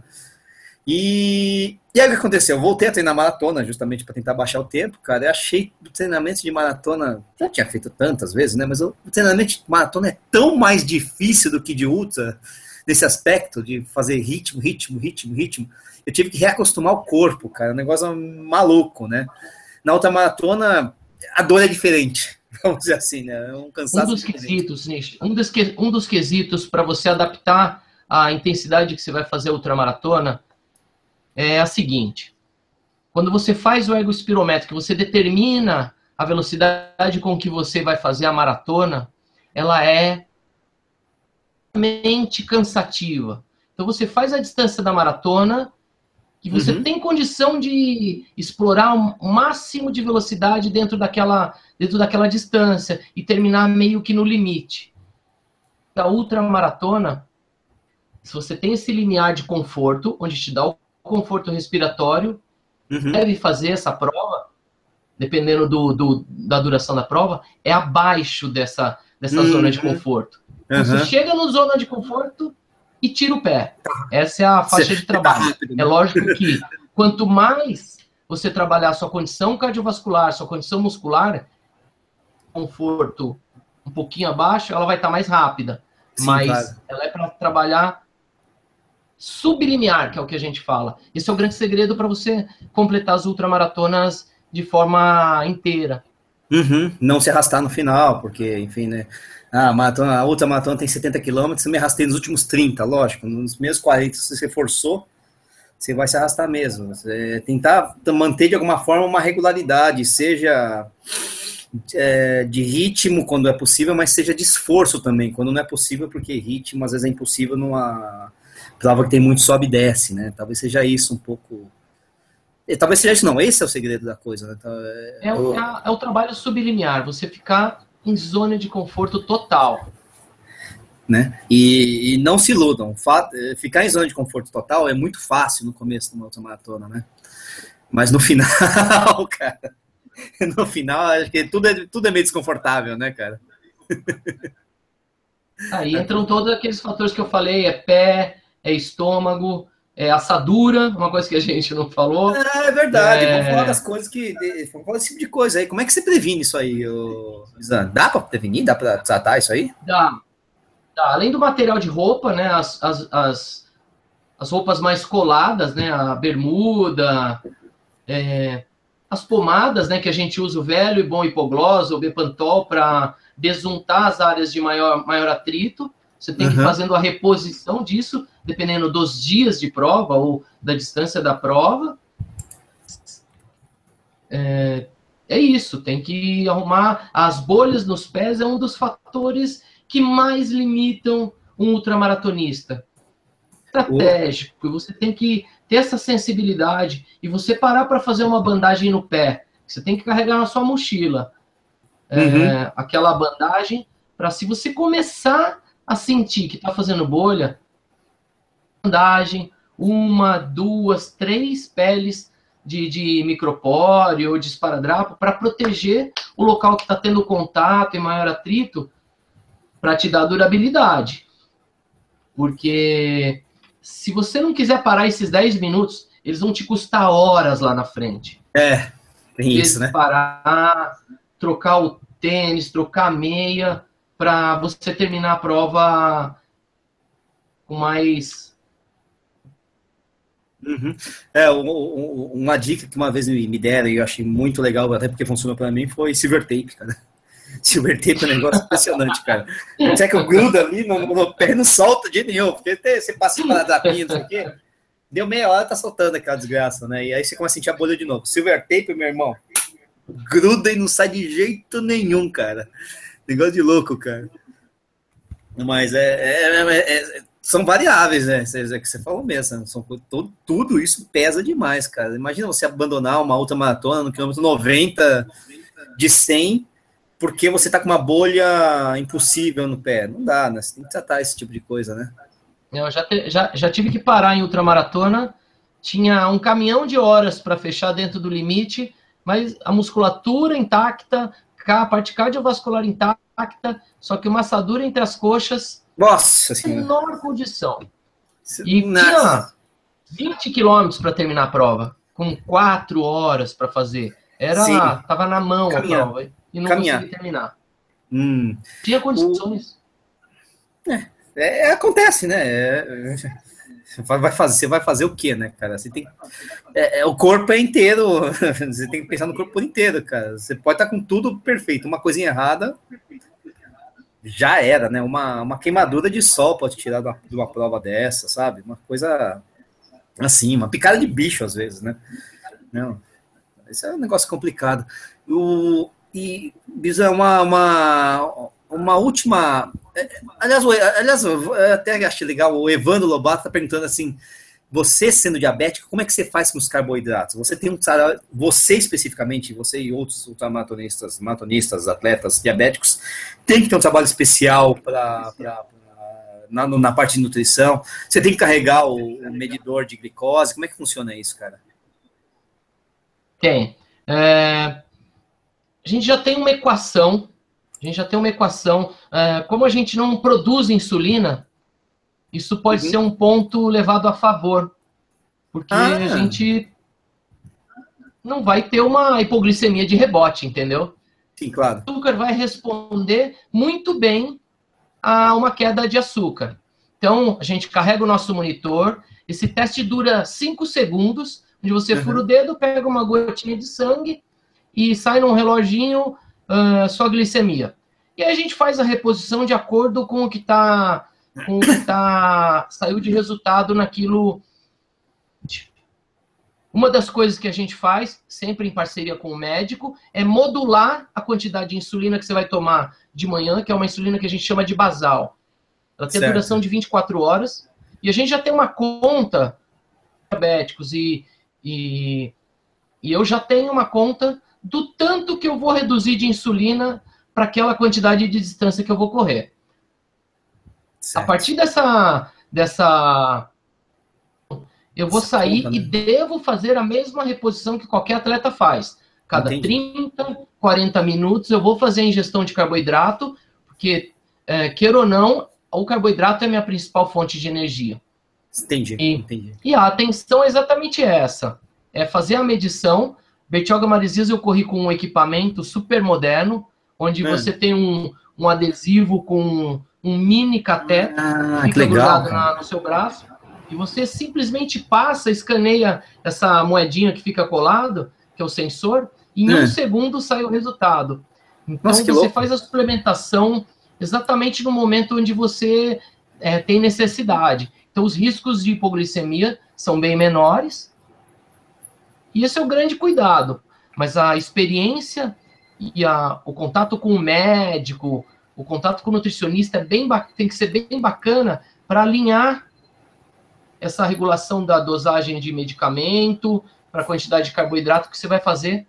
E, e aí o que aconteceu? Eu voltei a treinar maratona justamente para tentar baixar o tempo, cara. Eu achei o treinamento de maratona, já tinha feito tantas vezes, né? Mas o, treinamento de maratona é tão mais difícil do que de ultra, nesse aspecto de fazer ritmo, ritmo, ritmo, ritmo. Eu tive que reacostumar o corpo, cara. Um negócio maluco, né? Na outra maratona, a dor é diferente. Vamos dizer assim, né? É um cansaço. Um dos diferente. quesitos, Nish, um dos, que, um dos quesitos para você adaptar a intensidade que você vai fazer a ultramaratona é a seguinte: quando você faz o ego espirométrico, você determina a velocidade com que você vai fazer a maratona, ela é mente cansativa. Então você faz a distância da maratona que você uhum. tem condição de explorar o máximo de velocidade dentro daquela, dentro daquela distância e terminar meio que no limite. Da ultramaratona, se você tem esse limiar de conforto, onde te dá o conforto respiratório, uhum. deve fazer essa prova, dependendo do, do, da duração da prova, é abaixo dessa, dessa uhum. zona de conforto. Uhum. Você chega no zona de conforto e tira o pé. Essa é a faixa de trabalho. Né? É lógico que quanto mais você trabalhar sua condição cardiovascular, sua condição muscular, conforto um pouquinho abaixo, ela vai estar mais rápida. Sim, mas claro. ela é para trabalhar sublimiar, que é o que a gente fala. Esse é o grande segredo para você completar as ultramaratonas de forma inteira. Uhum, não se arrastar no final, porque, enfim, né? Ah, a, maratona, a outra maratona tem 70 quilômetros, eu me arrastei nos últimos 30, lógico. Nos primeiros 40, se você forçou, você vai se arrastar mesmo. Você tentar manter de alguma forma uma regularidade, seja é, de ritmo quando é possível, mas seja de esforço também, quando não é possível, porque ritmo às vezes é impossível numa prova que tem muito sobe e desce, né? Talvez seja isso um pouco. Talvez seja isso, não. Esse é o segredo da coisa, né? Então, é, é, o, é, é o trabalho sublimiar, você ficar em zona de conforto total. Né? E, e, não se iludam. Eh, ficar em zona de conforto total é muito fácil no começo de uma automaratona, né? Mas no final, cara, no final, acho que tudo é, tudo é meio desconfortável, né, cara? Aí entram todos aqueles fatores que eu falei, é pé, é estômago, é assadura, uma coisa que a gente não falou. É, é verdade, é... vamos falar das coisas que. Vamos falar desse tipo de coisa aí. Como é que você previne isso aí? Dá para prevenir? Dá para tratar isso aí? Dá. Dá. Além do material de roupa, né? As, as, as, as roupas mais coladas, né? A bermuda, é, as pomadas, né? Que a gente usa o velho e bom hipoglós, o Bepantol, para desuntar as áreas de maior, maior atrito. Você tem que ir fazendo a reposição disso, dependendo dos dias de prova ou da distância da prova. É, é isso, tem que arrumar as bolhas nos pés é um dos fatores que mais limitam um ultramaratonista. Estratégico, você tem que ter essa sensibilidade e você parar para fazer uma bandagem no pé. Você tem que carregar na sua mochila é, uhum. é, aquela bandagem para se você começar a sentir que está fazendo bolha, bandagem, uma, duas, três peles de, de micropóreo ou de esparadrapo para proteger o local que está tendo contato e maior atrito para te dar durabilidade. Porque se você não quiser parar esses 10 minutos, eles vão te custar horas lá na frente. É, tem isso, né? Parar, trocar o tênis, trocar a meia, para você terminar a prova com mais Uhum. É, uma dica que uma vez me deram e eu achei muito legal, até porque funcionou para mim, foi silver tape, cara. Silver tape é um negócio impressionante, cara. Você é que eu grudo ali no, no pé não solta de nenhum, porque você passa para drapinha, não sei o quê. Deu meia hora, tá soltando aquela desgraça, né? E aí você começa a sentir a bolha de novo. Silver tape, meu irmão, gruda e não sai de jeito nenhum, cara. Negócio de louco, cara. Mas é, é, é, é são variáveis, né? É que você falou mesmo. São, tudo, tudo isso pesa demais, cara. Imagina você abandonar uma outra maratona no quilômetro 90 de 100 porque você tá com uma bolha impossível no pé. Não dá, né? Você tem que tratar esse tipo de coisa, né? Eu já, te, já, já tive que parar em ultramaratona. Tinha um caminhão de horas para fechar dentro do limite, mas a musculatura intacta, a parte cardiovascular intacta, só que uma assadura entre as coxas nossa Senhora. Menor condição. E tinha 20 quilômetros para terminar a prova, com 4 horas para fazer. Era, Sim. tava na mão Caminhar. a prova e não Caminhar. consegui terminar. Hum. Tinha condições. O... É, é, acontece, né? É, vai fazer, você vai fazer o quê, né, cara? Você tem, é, é, o corpo é inteiro, você tem que pensar no corpo inteiro, cara. Você pode estar com tudo perfeito, uma coisinha errada, já era, né? Uma, uma queimadura de sol pode tirar de uma, de uma prova dessa, sabe? Uma coisa assim, uma picada de bicho às vezes, né? Não, isso é um negócio complicado. O, e Bisa, uma, uma, uma última. É, aliás, aliás, eu até achei legal, o Evandro Lobato está perguntando assim: você sendo diabético, como é que você faz com os carboidratos? Você tem um você especificamente, você e outros ultramaratonistas, maratonistas, atletas diabéticos, tem que ter um trabalho especial para na, na, parte de nutrição. Você tem que carregar o, o, medidor de glicose. Como é que funciona isso, cara? Tem. É, a gente já tem uma equação. A gente já tem uma equação. É, como a gente não produz insulina, isso pode uhum. ser um ponto levado a favor, porque ah. a gente não vai ter uma hipoglicemia de rebote, entendeu? Sim, claro. O açúcar vai responder muito bem a uma queda de açúcar. Então, a gente carrega o nosso monitor, esse teste dura 5 segundos, onde você uhum. fura o dedo, pega uma gotinha de sangue e sai num reloginho uh, sua glicemia. E aí a gente faz a reposição de acordo com o que está com tá, saiu de resultado naquilo. Uma das coisas que a gente faz, sempre em parceria com o médico, é modular a quantidade de insulina que você vai tomar de manhã, que é uma insulina que a gente chama de basal. Ela tem certo. a duração de 24 horas. E a gente já tem uma conta diabéticos e, e, e eu já tenho uma conta do tanto que eu vou reduzir de insulina para aquela quantidade de distância que eu vou correr. Certo. A partir dessa, dessa. Eu vou sair e devo fazer a mesma reposição que qualquer atleta faz. Cada Entendi. 30, 40 minutos eu vou fazer a ingestão de carboidrato, porque, é, queira ou não, o carboidrato é a minha principal fonte de energia. Entendi, e, entendi. E a atenção é exatamente essa. É fazer a medição. Bertioga Maresias eu corri com um equipamento super moderno, onde é. você tem um, um adesivo com um mini cateter ah, que fica legal, na, no seu braço e você simplesmente passa, escaneia essa moedinha que fica colado, que é o sensor, e em é. um segundo sai o resultado. Então Nossa, você louco. faz a suplementação exatamente no momento onde você é, tem necessidade. Então os riscos de hipoglicemia são bem menores. E esse é o grande cuidado. mas a experiência e a, o contato com o médico, o contato com o nutricionista é bem, tem que ser bem bacana para alinhar essa regulação da dosagem de medicamento, para a quantidade de carboidrato que você vai fazer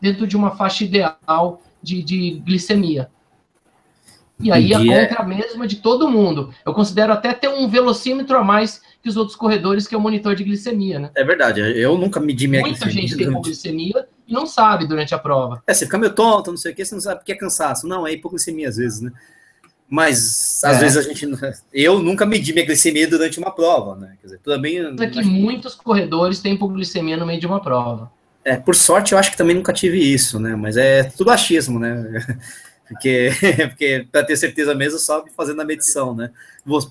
dentro de uma faixa ideal de, de glicemia. E aí a conta é a mesma de todo mundo. Eu considero até ter um velocímetro a mais que os outros corredores, que é o monitor de glicemia, né? É verdade, eu nunca medi minha Muita glicemia. Muita gente tem hipoglicemia e não sabe durante a prova. É, você fica meio tonto, não sei o que, você não sabe porque é cansaço. Não, é hipoglicemia às vezes, né? Mas às é. vezes a gente. Eu nunca medi minha glicemia durante uma prova, né? Quer dizer, também. É que muitos corredores têm hipoglicemia no meio de uma prova. É, por sorte eu acho que também nunca tive isso, né? Mas é tudo achismo, né? Porque, porque para ter certeza mesmo, só fazendo a medição, né?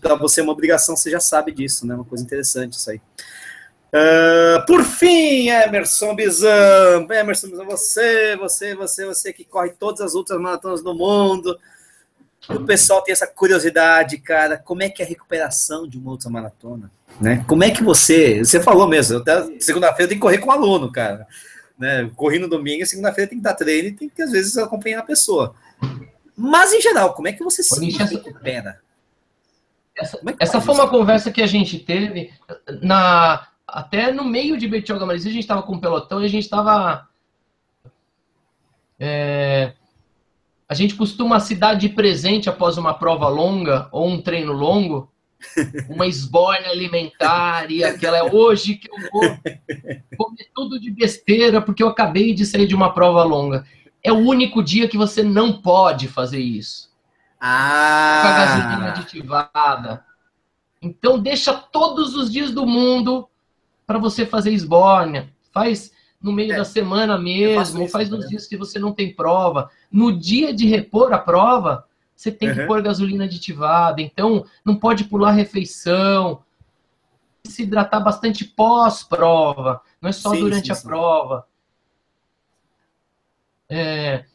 Para você é uma obrigação, você já sabe disso, né? Uma coisa interessante isso aí. Uh, por fim, Emerson Bizan, Emerson Bizan, você, você, você, você que corre todas as outras maratonas do mundo, o pessoal tem essa curiosidade, cara, como é que é a recuperação de uma outra maratona? Né? Como é que você, você falou mesmo, segunda-feira tem que correr com um aluno, cara. Né? Corri no domingo, segunda-feira tem que dar treino e tem que, às vezes, acompanhar a pessoa. Mas, em geral, como é que você se recupera? Essa, é essa foi uma conversa que a gente teve na até no meio de Betioga Marizia, a gente estava com um pelotão e a gente estava é, a gente costuma se dar de presente após uma prova longa ou um treino longo, uma esborne alimentar e aquela é hoje que eu vou comer tudo de besteira porque eu acabei de sair de uma prova longa. É o único dia que você não pode fazer isso. Ah. Com a gasolina aditivada. Então deixa todos os dias do mundo para você fazer esbórnia. Faz no meio é, da semana mesmo, isso, faz nos dias que você não tem prova. No dia de repor a prova, você tem uhum. que pôr gasolina aditivada. Então, não pode pular refeição. Se hidratar bastante pós-prova, não é só sim, durante sim, a sim. prova. É,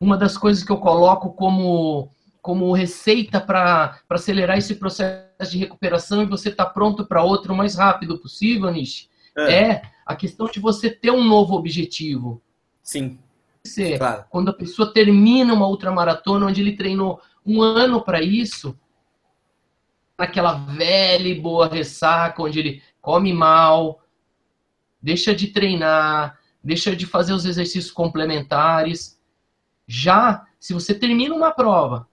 uma das coisas que eu coloco como, como receita para acelerar esse processo de recuperação e você estar tá pronto para outro o mais rápido possível, Nish, é. é a questão de você ter um novo objetivo. Sim. Ser, claro. Quando a pessoa termina uma ultramaratona onde ele treinou um ano para isso, naquela velha e boa ressaca, onde ele come mal, deixa de treinar, deixa de fazer os exercícios complementares. Já, se você termina uma prova,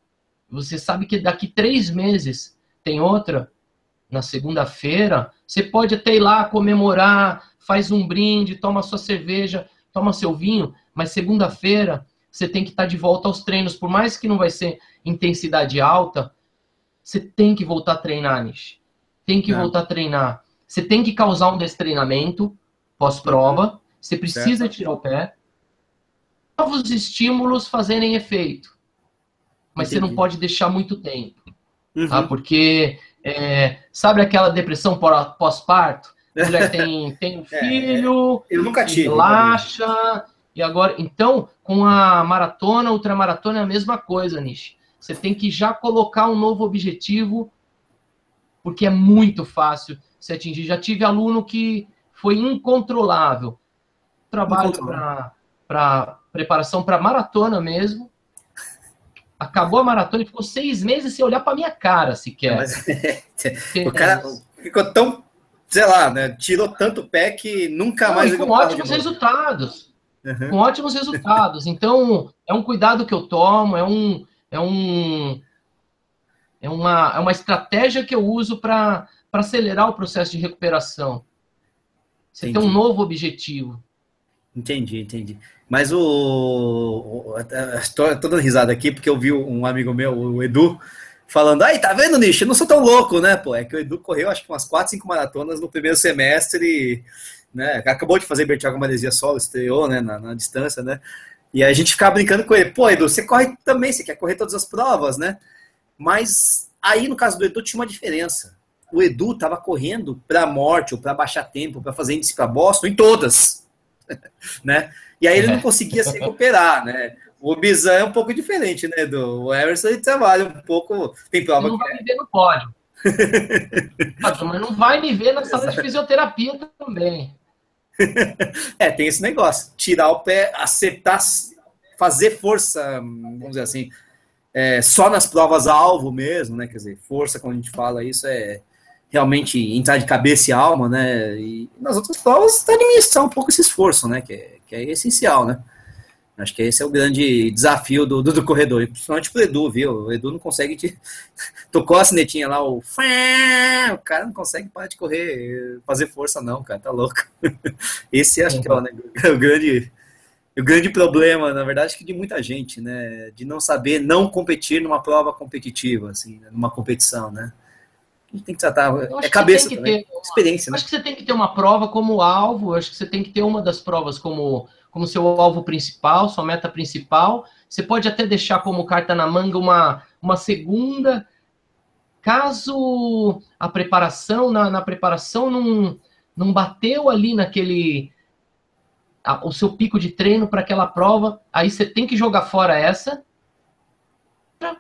você sabe que daqui três meses tem outra, na segunda-feira, você pode até ir lá comemorar, faz um brinde, toma sua cerveja, toma seu vinho, mas segunda-feira você tem que estar de volta aos treinos, por mais que não vai ser intensidade alta, você tem que voltar a treinar, Nish. Tem que é. voltar a treinar. Você tem que causar um destreinamento pós-prova, você precisa certo. tirar o pé. Novos estímulos fazerem efeito. Mas Entendi. você não pode deixar muito tempo. Tá? Uhum. Tá? Porque é, sabe aquela depressão pós-parto? Mulher tem, tem um é, filho, é, eu nunca tive. Relaxa. E agora, então, com a maratona, ultramaratona é a mesma coisa, Nish. Você tem que já colocar um novo objetivo, porque é muito fácil se atingir. Já tive aluno que foi incontrolável. Trabalho para preparação para maratona mesmo acabou a maratona e ficou seis meses sem olhar para minha cara sequer. Mas, o cara ficou tão, sei lá, né? Tirou tanto pé que nunca Não, mais. com ótimos resultados. Uhum. Com ótimos resultados. Então, é um cuidado que eu tomo, é um. É um é uma, é uma estratégia que eu uso para acelerar o processo de recuperação. Você tem um novo objetivo. Entendi, entendi. Mas o. Estou dando risada aqui porque eu vi um amigo meu, o Edu, falando: aí, tá vendo, Nish? Eu não sou tão louco, né? Pô, é que o Edu correu acho que umas 4, 5 maratonas no primeiro semestre e. Né, acabou de fazer Bertiago Maresia solo, estreou né, na, na distância, né? E a gente ficava brincando com ele: pô, Edu, você corre também, você quer correr todas as provas, né? Mas aí, no caso do Edu, tinha uma diferença. O Edu tava correndo para morte ou para baixar tempo, para fazer índice para Boston em todas. né? E aí ele não é. conseguia se recuperar, né? O Bizan é um pouco diferente, né? Do o Emerson ele trabalha um pouco. Tem prova não que. Não vai me ver no pódio. mas não vai me ver na sala de fisioterapia também. é, tem esse negócio. Tirar o pé, acertar, fazer força, vamos dizer assim, é, só nas provas alvo mesmo, né? Quer dizer, força, quando a gente fala isso, é realmente entrar de cabeça e alma, né? E nas outras provas, administrar um pouco esse esforço, né? Que é, que é essencial, né? Acho que esse é o grande desafio do, do, do corredor, e principalmente pro Edu, viu? O Edu não consegue te. Tocou a sinetinha lá, o. O cara não consegue parar de correr, fazer força, não, cara, tá louco. Esse acho que é o, né, o grande. O grande problema, na verdade, que de muita gente, né? De não saber não competir numa prova competitiva, assim, né? numa competição, né? A gente tem que tratar. É cabeça também. Uma, experiência, né? Acho que você tem que ter uma prova como alvo, acho que você tem que ter uma das provas como como seu alvo principal, sua meta principal. Você pode até deixar como carta na manga uma, uma segunda, caso a preparação, na, na preparação não, não bateu ali naquele. A, o seu pico de treino para aquela prova, aí você tem que jogar fora essa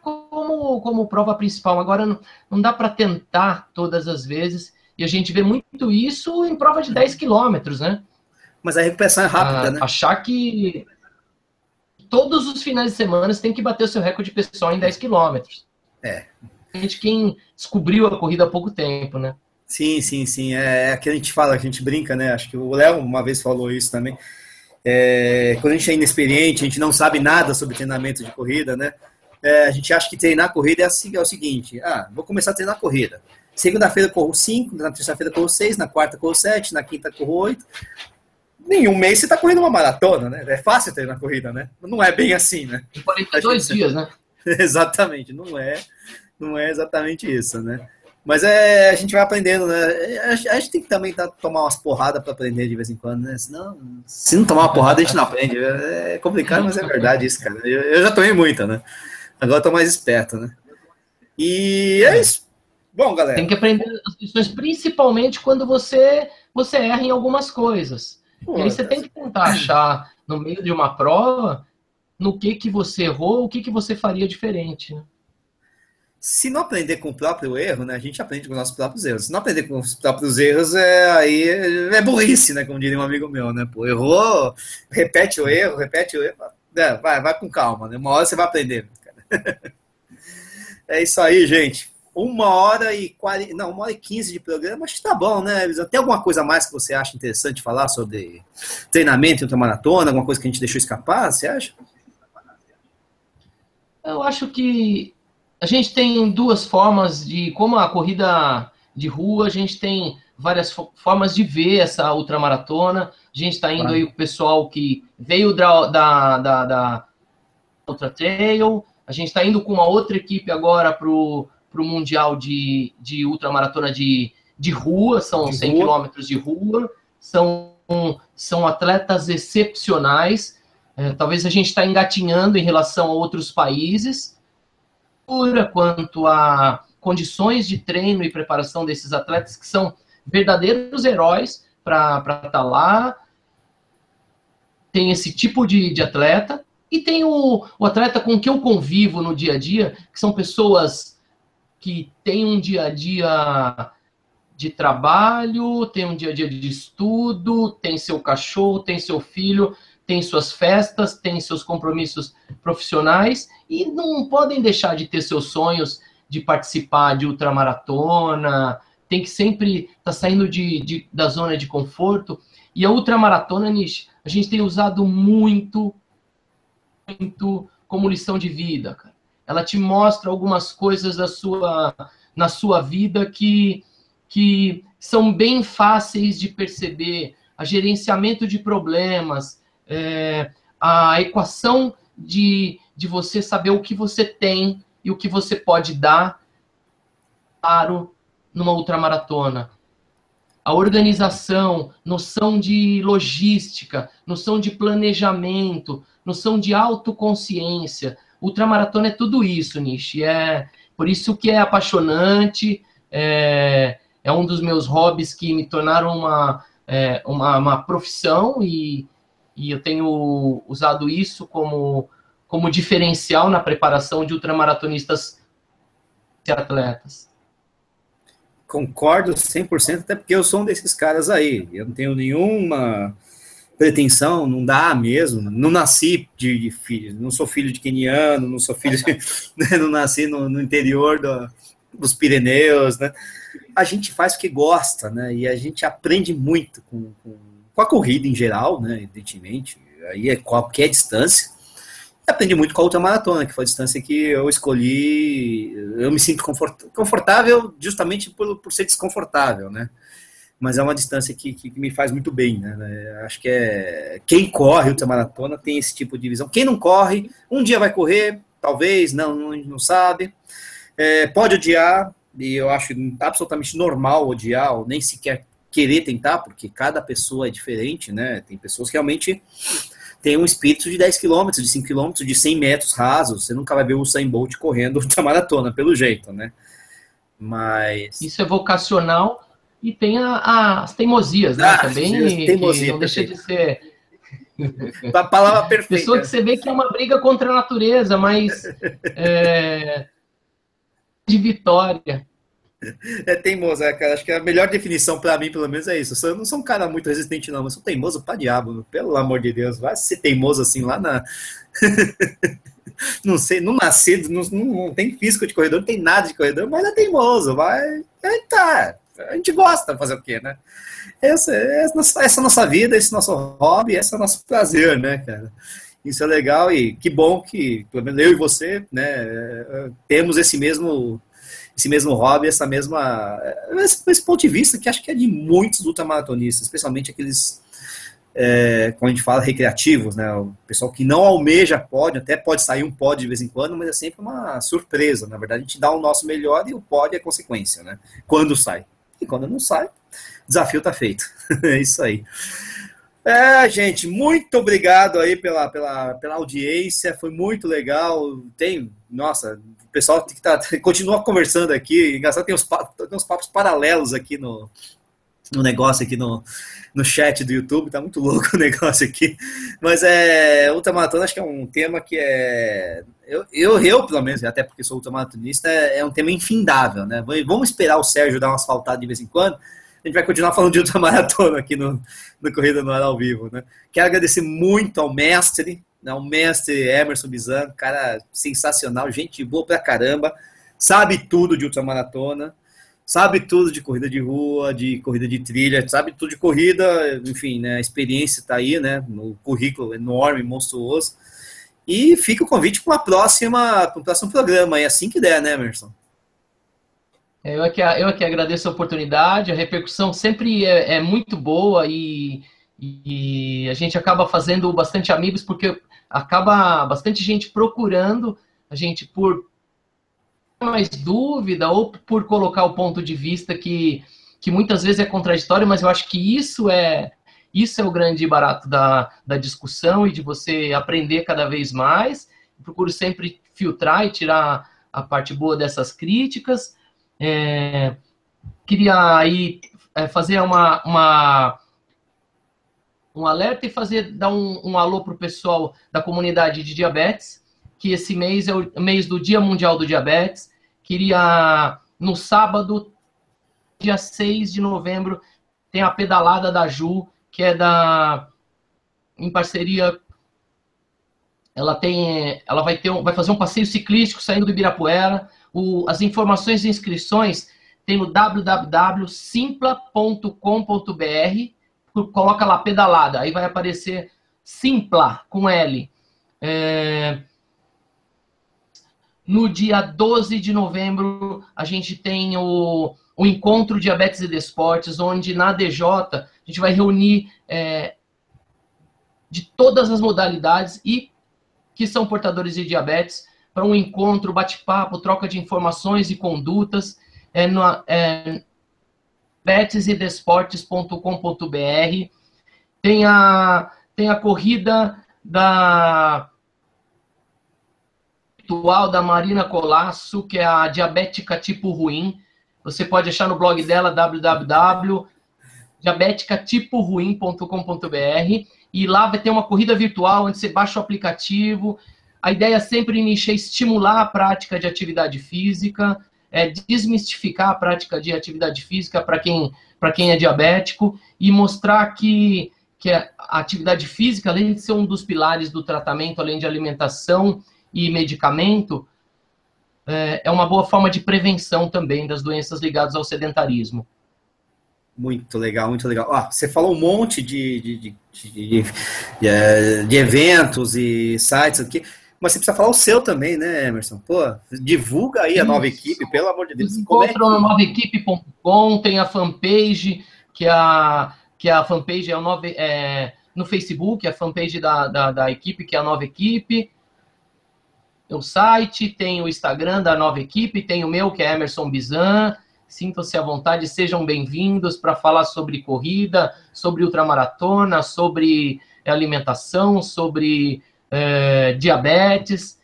como, como prova principal. Agora não, não dá para tentar todas as vezes. E a gente vê muito isso em prova de 10 quilômetros, né? Mas a recuperação é rápida, ah, né? Achar que todos os finais de semana você tem que bater o seu recorde pessoal em 10 quilômetros. É. Gente, quem descobriu a corrida há pouco tempo, né? Sim, sim, sim. É, é que a gente fala, a gente brinca, né? Acho que o Léo uma vez falou isso também. É, quando a gente é inexperiente, a gente não sabe nada sobre treinamento de corrida, né? É, a gente acha que treinar corrida é, assim, é o seguinte: ah, vou começar a treinar corrida. Segunda-feira corro 5, na terça-feira corro 6, na quarta corro 7, na quinta corro 8 nenhum mês você está correndo uma maratona, né? É fácil ter na corrida, né? Não é bem assim, né? Em 42 dias, né? exatamente, não é, não é exatamente isso, né? Mas é, a gente vai aprendendo, né? A gente tem que também tá, tomar umas porradas para aprender de vez em quando, né? Senão, se não tomar uma porrada, a gente não aprende. É complicado, mas é verdade isso, cara. Eu, eu já tomei muita, né? Agora eu tô mais esperto, né? E é isso. Bom, galera. Tem que aprender as lições, principalmente quando você, você erra em algumas coisas. Pô, e aí você tem que tentar achar, no meio de uma prova, no que que você errou, o que que você faria diferente, né? Se não aprender com o próprio erro, né? A gente aprende com os nossos próprios erros. Se não aprender com os próprios erros, é aí é burrice, né? Como diria um amigo meu, né? Pô, errou, repete o erro, repete o erro. É, vai, vai com calma, né? Uma hora você vai aprender. Cara. É isso aí, gente uma hora e quarenta, não, uma hora e quinze de programa, acho que tá bom, né, Elisão? Tem alguma coisa mais que você acha interessante falar sobre treinamento em maratona, alguma coisa que a gente deixou escapar, você acha? Eu acho que a gente tem duas formas de, como a corrida de rua, a gente tem várias formas de ver essa ultramaratona. A gente está indo claro. aí com o pessoal que veio da, da, da, da Ultra Trail, a gente está indo com uma outra equipe agora para o para o Mundial de, de Ultramaratona de, de rua, são de 100 rua. quilômetros de rua, são, são atletas excepcionais. É, talvez a gente está engatinhando em relação a outros países, quanto a condições de treino e preparação desses atletas que são verdadeiros heróis para estar tá lá. Tem esse tipo de, de atleta. E tem o, o atleta com que eu convivo no dia a dia, que são pessoas que tem um dia a dia de trabalho, tem um dia a dia de estudo, tem seu cachorro, tem seu filho, tem suas festas, tem seus compromissos profissionais e não podem deixar de ter seus sonhos de participar de ultramaratona, tem que sempre estar tá saindo de, de, da zona de conforto. E a ultramaratona, Nish, a gente tem usado muito, muito como lição de vida, cara ela te mostra algumas coisas da sua, na sua vida que, que são bem fáceis de perceber. A gerenciamento de problemas, é, a equação de, de você saber o que você tem e o que você pode dar claro numa ultramaratona. A organização, noção de logística, noção de planejamento, noção de autoconsciência, ultramaratona é tudo isso, Nishi. É por isso que é apaixonante, é, é um dos meus hobbies que me tornaram uma, é, uma, uma, profissão e, e eu tenho usado isso como, como diferencial na preparação de ultramaratonistas e atletas. concordo 100%, até porque eu sou um desses caras aí. Eu não tenho nenhuma pretensão, não dá mesmo. Não nasci de, de filho, não sou filho de queniano, não sou filho, de, né, não nasci no, no interior do, dos Pirineus, né? A gente faz porque gosta, né? E a gente aprende muito com, com, com a corrida em geral, né? Evidentemente, aí é qualquer distância. Aprendi muito com a ultramaratona, que foi a distância que eu escolhi. Eu me sinto confortável justamente por, por ser desconfortável, né? Mas é uma distância que, que me faz muito bem, né? Acho que é quem corre ultramaratona tem esse tipo de visão. Quem não corre, um dia vai correr, talvez, não, não, não sabe. É, pode odiar, e eu acho absolutamente normal odiar, ou nem sequer querer tentar, porque cada pessoa é diferente, né? Tem pessoas que realmente têm um espírito de 10 km, de 5 km, de 100 metros rasos. Você nunca vai ver o Usain Bolt correndo ultramaratona, pelo jeito, né? Mas... Isso é vocacional e tem a, a, as teimosias, né? Ah, Também teimosia, não deixa de ser. A palavra perfeita. Pessoa que você vê que é uma briga contra a natureza, mas é, de vitória. É teimoso, é, cara. Acho que a melhor definição para mim, pelo menos, é isso. Eu não sou um cara muito resistente, não, mas sou teimoso pra diabo, pelo amor de Deus. Vai ser teimoso assim lá na. não sei, não nascido, não, não, tem físico de corredor, não tem nada de corredor, mas é teimoso, vai. É, tá a gente gosta de fazer o quê, né? Essa, essa, essa é a nossa vida, esse é o nosso hobby, esse é o nosso prazer, né, cara? Isso é legal e que bom que, pelo menos eu e você, né, temos esse mesmo esse mesmo hobby, essa mesma esse, esse ponto de vista que acho que é de muitos ultramaratonistas, especialmente aqueles é, como a gente fala, recreativos, né? O pessoal que não almeja pódio, até pode sair um pódio de vez em quando, mas é sempre uma surpresa. Na verdade, a gente dá o nosso melhor e o pódio é consequência, né? Quando sai. E quando não sai, desafio está feito. é isso aí. É, gente, muito obrigado aí pela, pela, pela audiência, foi muito legal. Tem, nossa, o pessoal que tá, continua conversando aqui. Engraçado, tem uns, tem uns papos paralelos aqui no, no negócio, aqui no, no chat do YouTube, tá muito louco o negócio aqui. Mas é, ultramaratona acho que é um tema que é. Eu, eu, eu pelo menos, até porque sou ultramaratonista, é, é um tema infindável, né? Vamos esperar o Sérgio dar uma asfaltada de vez em quando. A gente vai continuar falando de ultramaratona aqui no, no Corrida no Ar ao vivo, né? Quero agradecer muito ao mestre, né, o mestre Emerson Bizan, cara sensacional, gente boa pra caramba, sabe tudo de ultramaratona sabe tudo de corrida de rua, de corrida de trilha, sabe tudo de corrida, enfim, né, a experiência está aí, né, no currículo enorme, monstruoso. E fica o convite para uma próxima, próximo programa, é assim que der, né, Emerson? É, eu aqui, eu aqui agradeço a oportunidade, a repercussão sempre é, é muito boa e, e a gente acaba fazendo bastante amigos porque acaba bastante gente procurando a gente por mais dúvida ou por colocar o ponto de vista que, que muitas vezes é contraditório, mas eu acho que isso é isso é o grande barato da, da discussão e de você aprender cada vez mais. Eu procuro sempre filtrar e tirar a parte boa dessas críticas. É, queria aí é, fazer uma, uma, um alerta e fazer dar um, um alô para o pessoal da comunidade de diabetes, que esse mês é o mês do Dia Mundial do Diabetes. Queria, no sábado, dia 6 de novembro, tem a pedalada da Ju, que é da em parceria ela tem ela vai ter um, vai fazer um passeio ciclístico saindo do Ibirapuera. O, as informações e inscrições tem no www.simpla.com.br. Coloca lá pedalada, aí vai aparecer Simpla com L. É, no dia 12 de novembro, a gente tem o, o Encontro Diabetes e Desportes, onde na DJ a gente vai reunir é, de todas as modalidades e que são portadores de diabetes para um encontro, bate-papo, troca de informações e condutas é, no é. Tem a, tem a corrida da virtual da Marina Colasso, que é a diabética tipo ruim. Você pode achar no blog dela www.diabeticatiporuim.com.br e lá vai ter uma corrida virtual onde você baixa o aplicativo. A ideia é sempre, é estimular a prática de atividade física. é desmistificar a prática de atividade física para quem, quem é diabético e mostrar que, que a atividade física, além de ser um dos pilares do tratamento, além de alimentação e medicamento, é, é uma boa forma de prevenção também das doenças ligadas ao sedentarismo. Muito legal, muito legal. Ah, você falou um monte de, de, de, de, de, é, de eventos e sites aqui, mas você precisa falar o seu também, né, Emerson? Pô, divulga aí a nova equipe, pelo amor de Deus. Encontra é no novaequipe.com, tem a fanpage, que a, que a fanpage é, o nova, é no Facebook, a fanpage da, da, da equipe, que é a nova equipe o site, tem o Instagram da nova equipe, tem o meu, que é Emerson Bizan. Sintam-se à vontade, sejam bem-vindos para falar sobre corrida, sobre ultramaratona, sobre alimentação, sobre é, diabetes.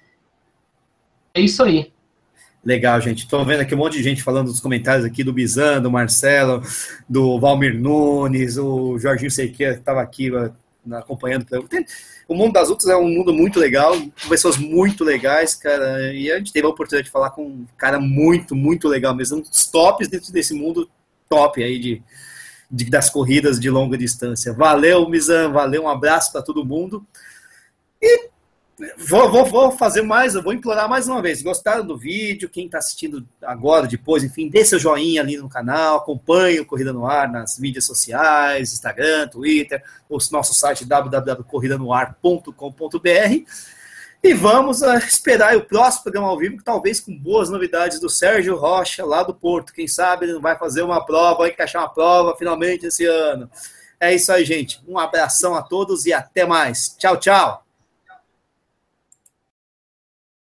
É isso aí. Legal, gente. Estou vendo aqui um monte de gente falando nos comentários aqui do Bizan, do Marcelo, do Valmir Nunes, o Jorginho Sequeira, que estava aqui acompanhando. O mundo das outras é um mundo muito legal, com pessoas muito legais, cara. E a gente teve a oportunidade de falar com um cara muito, muito legal mesmo. Um dos tops dentro desse mundo top aí de, de das corridas de longa distância. Valeu, Mizan, valeu, um abraço para todo mundo. E Vou, vou, vou, fazer mais, eu vou implorar mais uma vez. Gostaram do vídeo? Quem está assistindo agora, depois, enfim, dê seu joinha ali no canal, acompanhe o Corrida no Ar nas mídias sociais, Instagram, Twitter, o nosso site www.corridanoar.com.br. E vamos uh, esperar o próximo programa ao vivo, talvez com boas novidades do Sérgio Rocha, lá do Porto. Quem sabe ele não vai fazer uma prova, vai encaixar uma prova finalmente esse ano. É isso aí, gente. Um abração a todos e até mais. Tchau, tchau.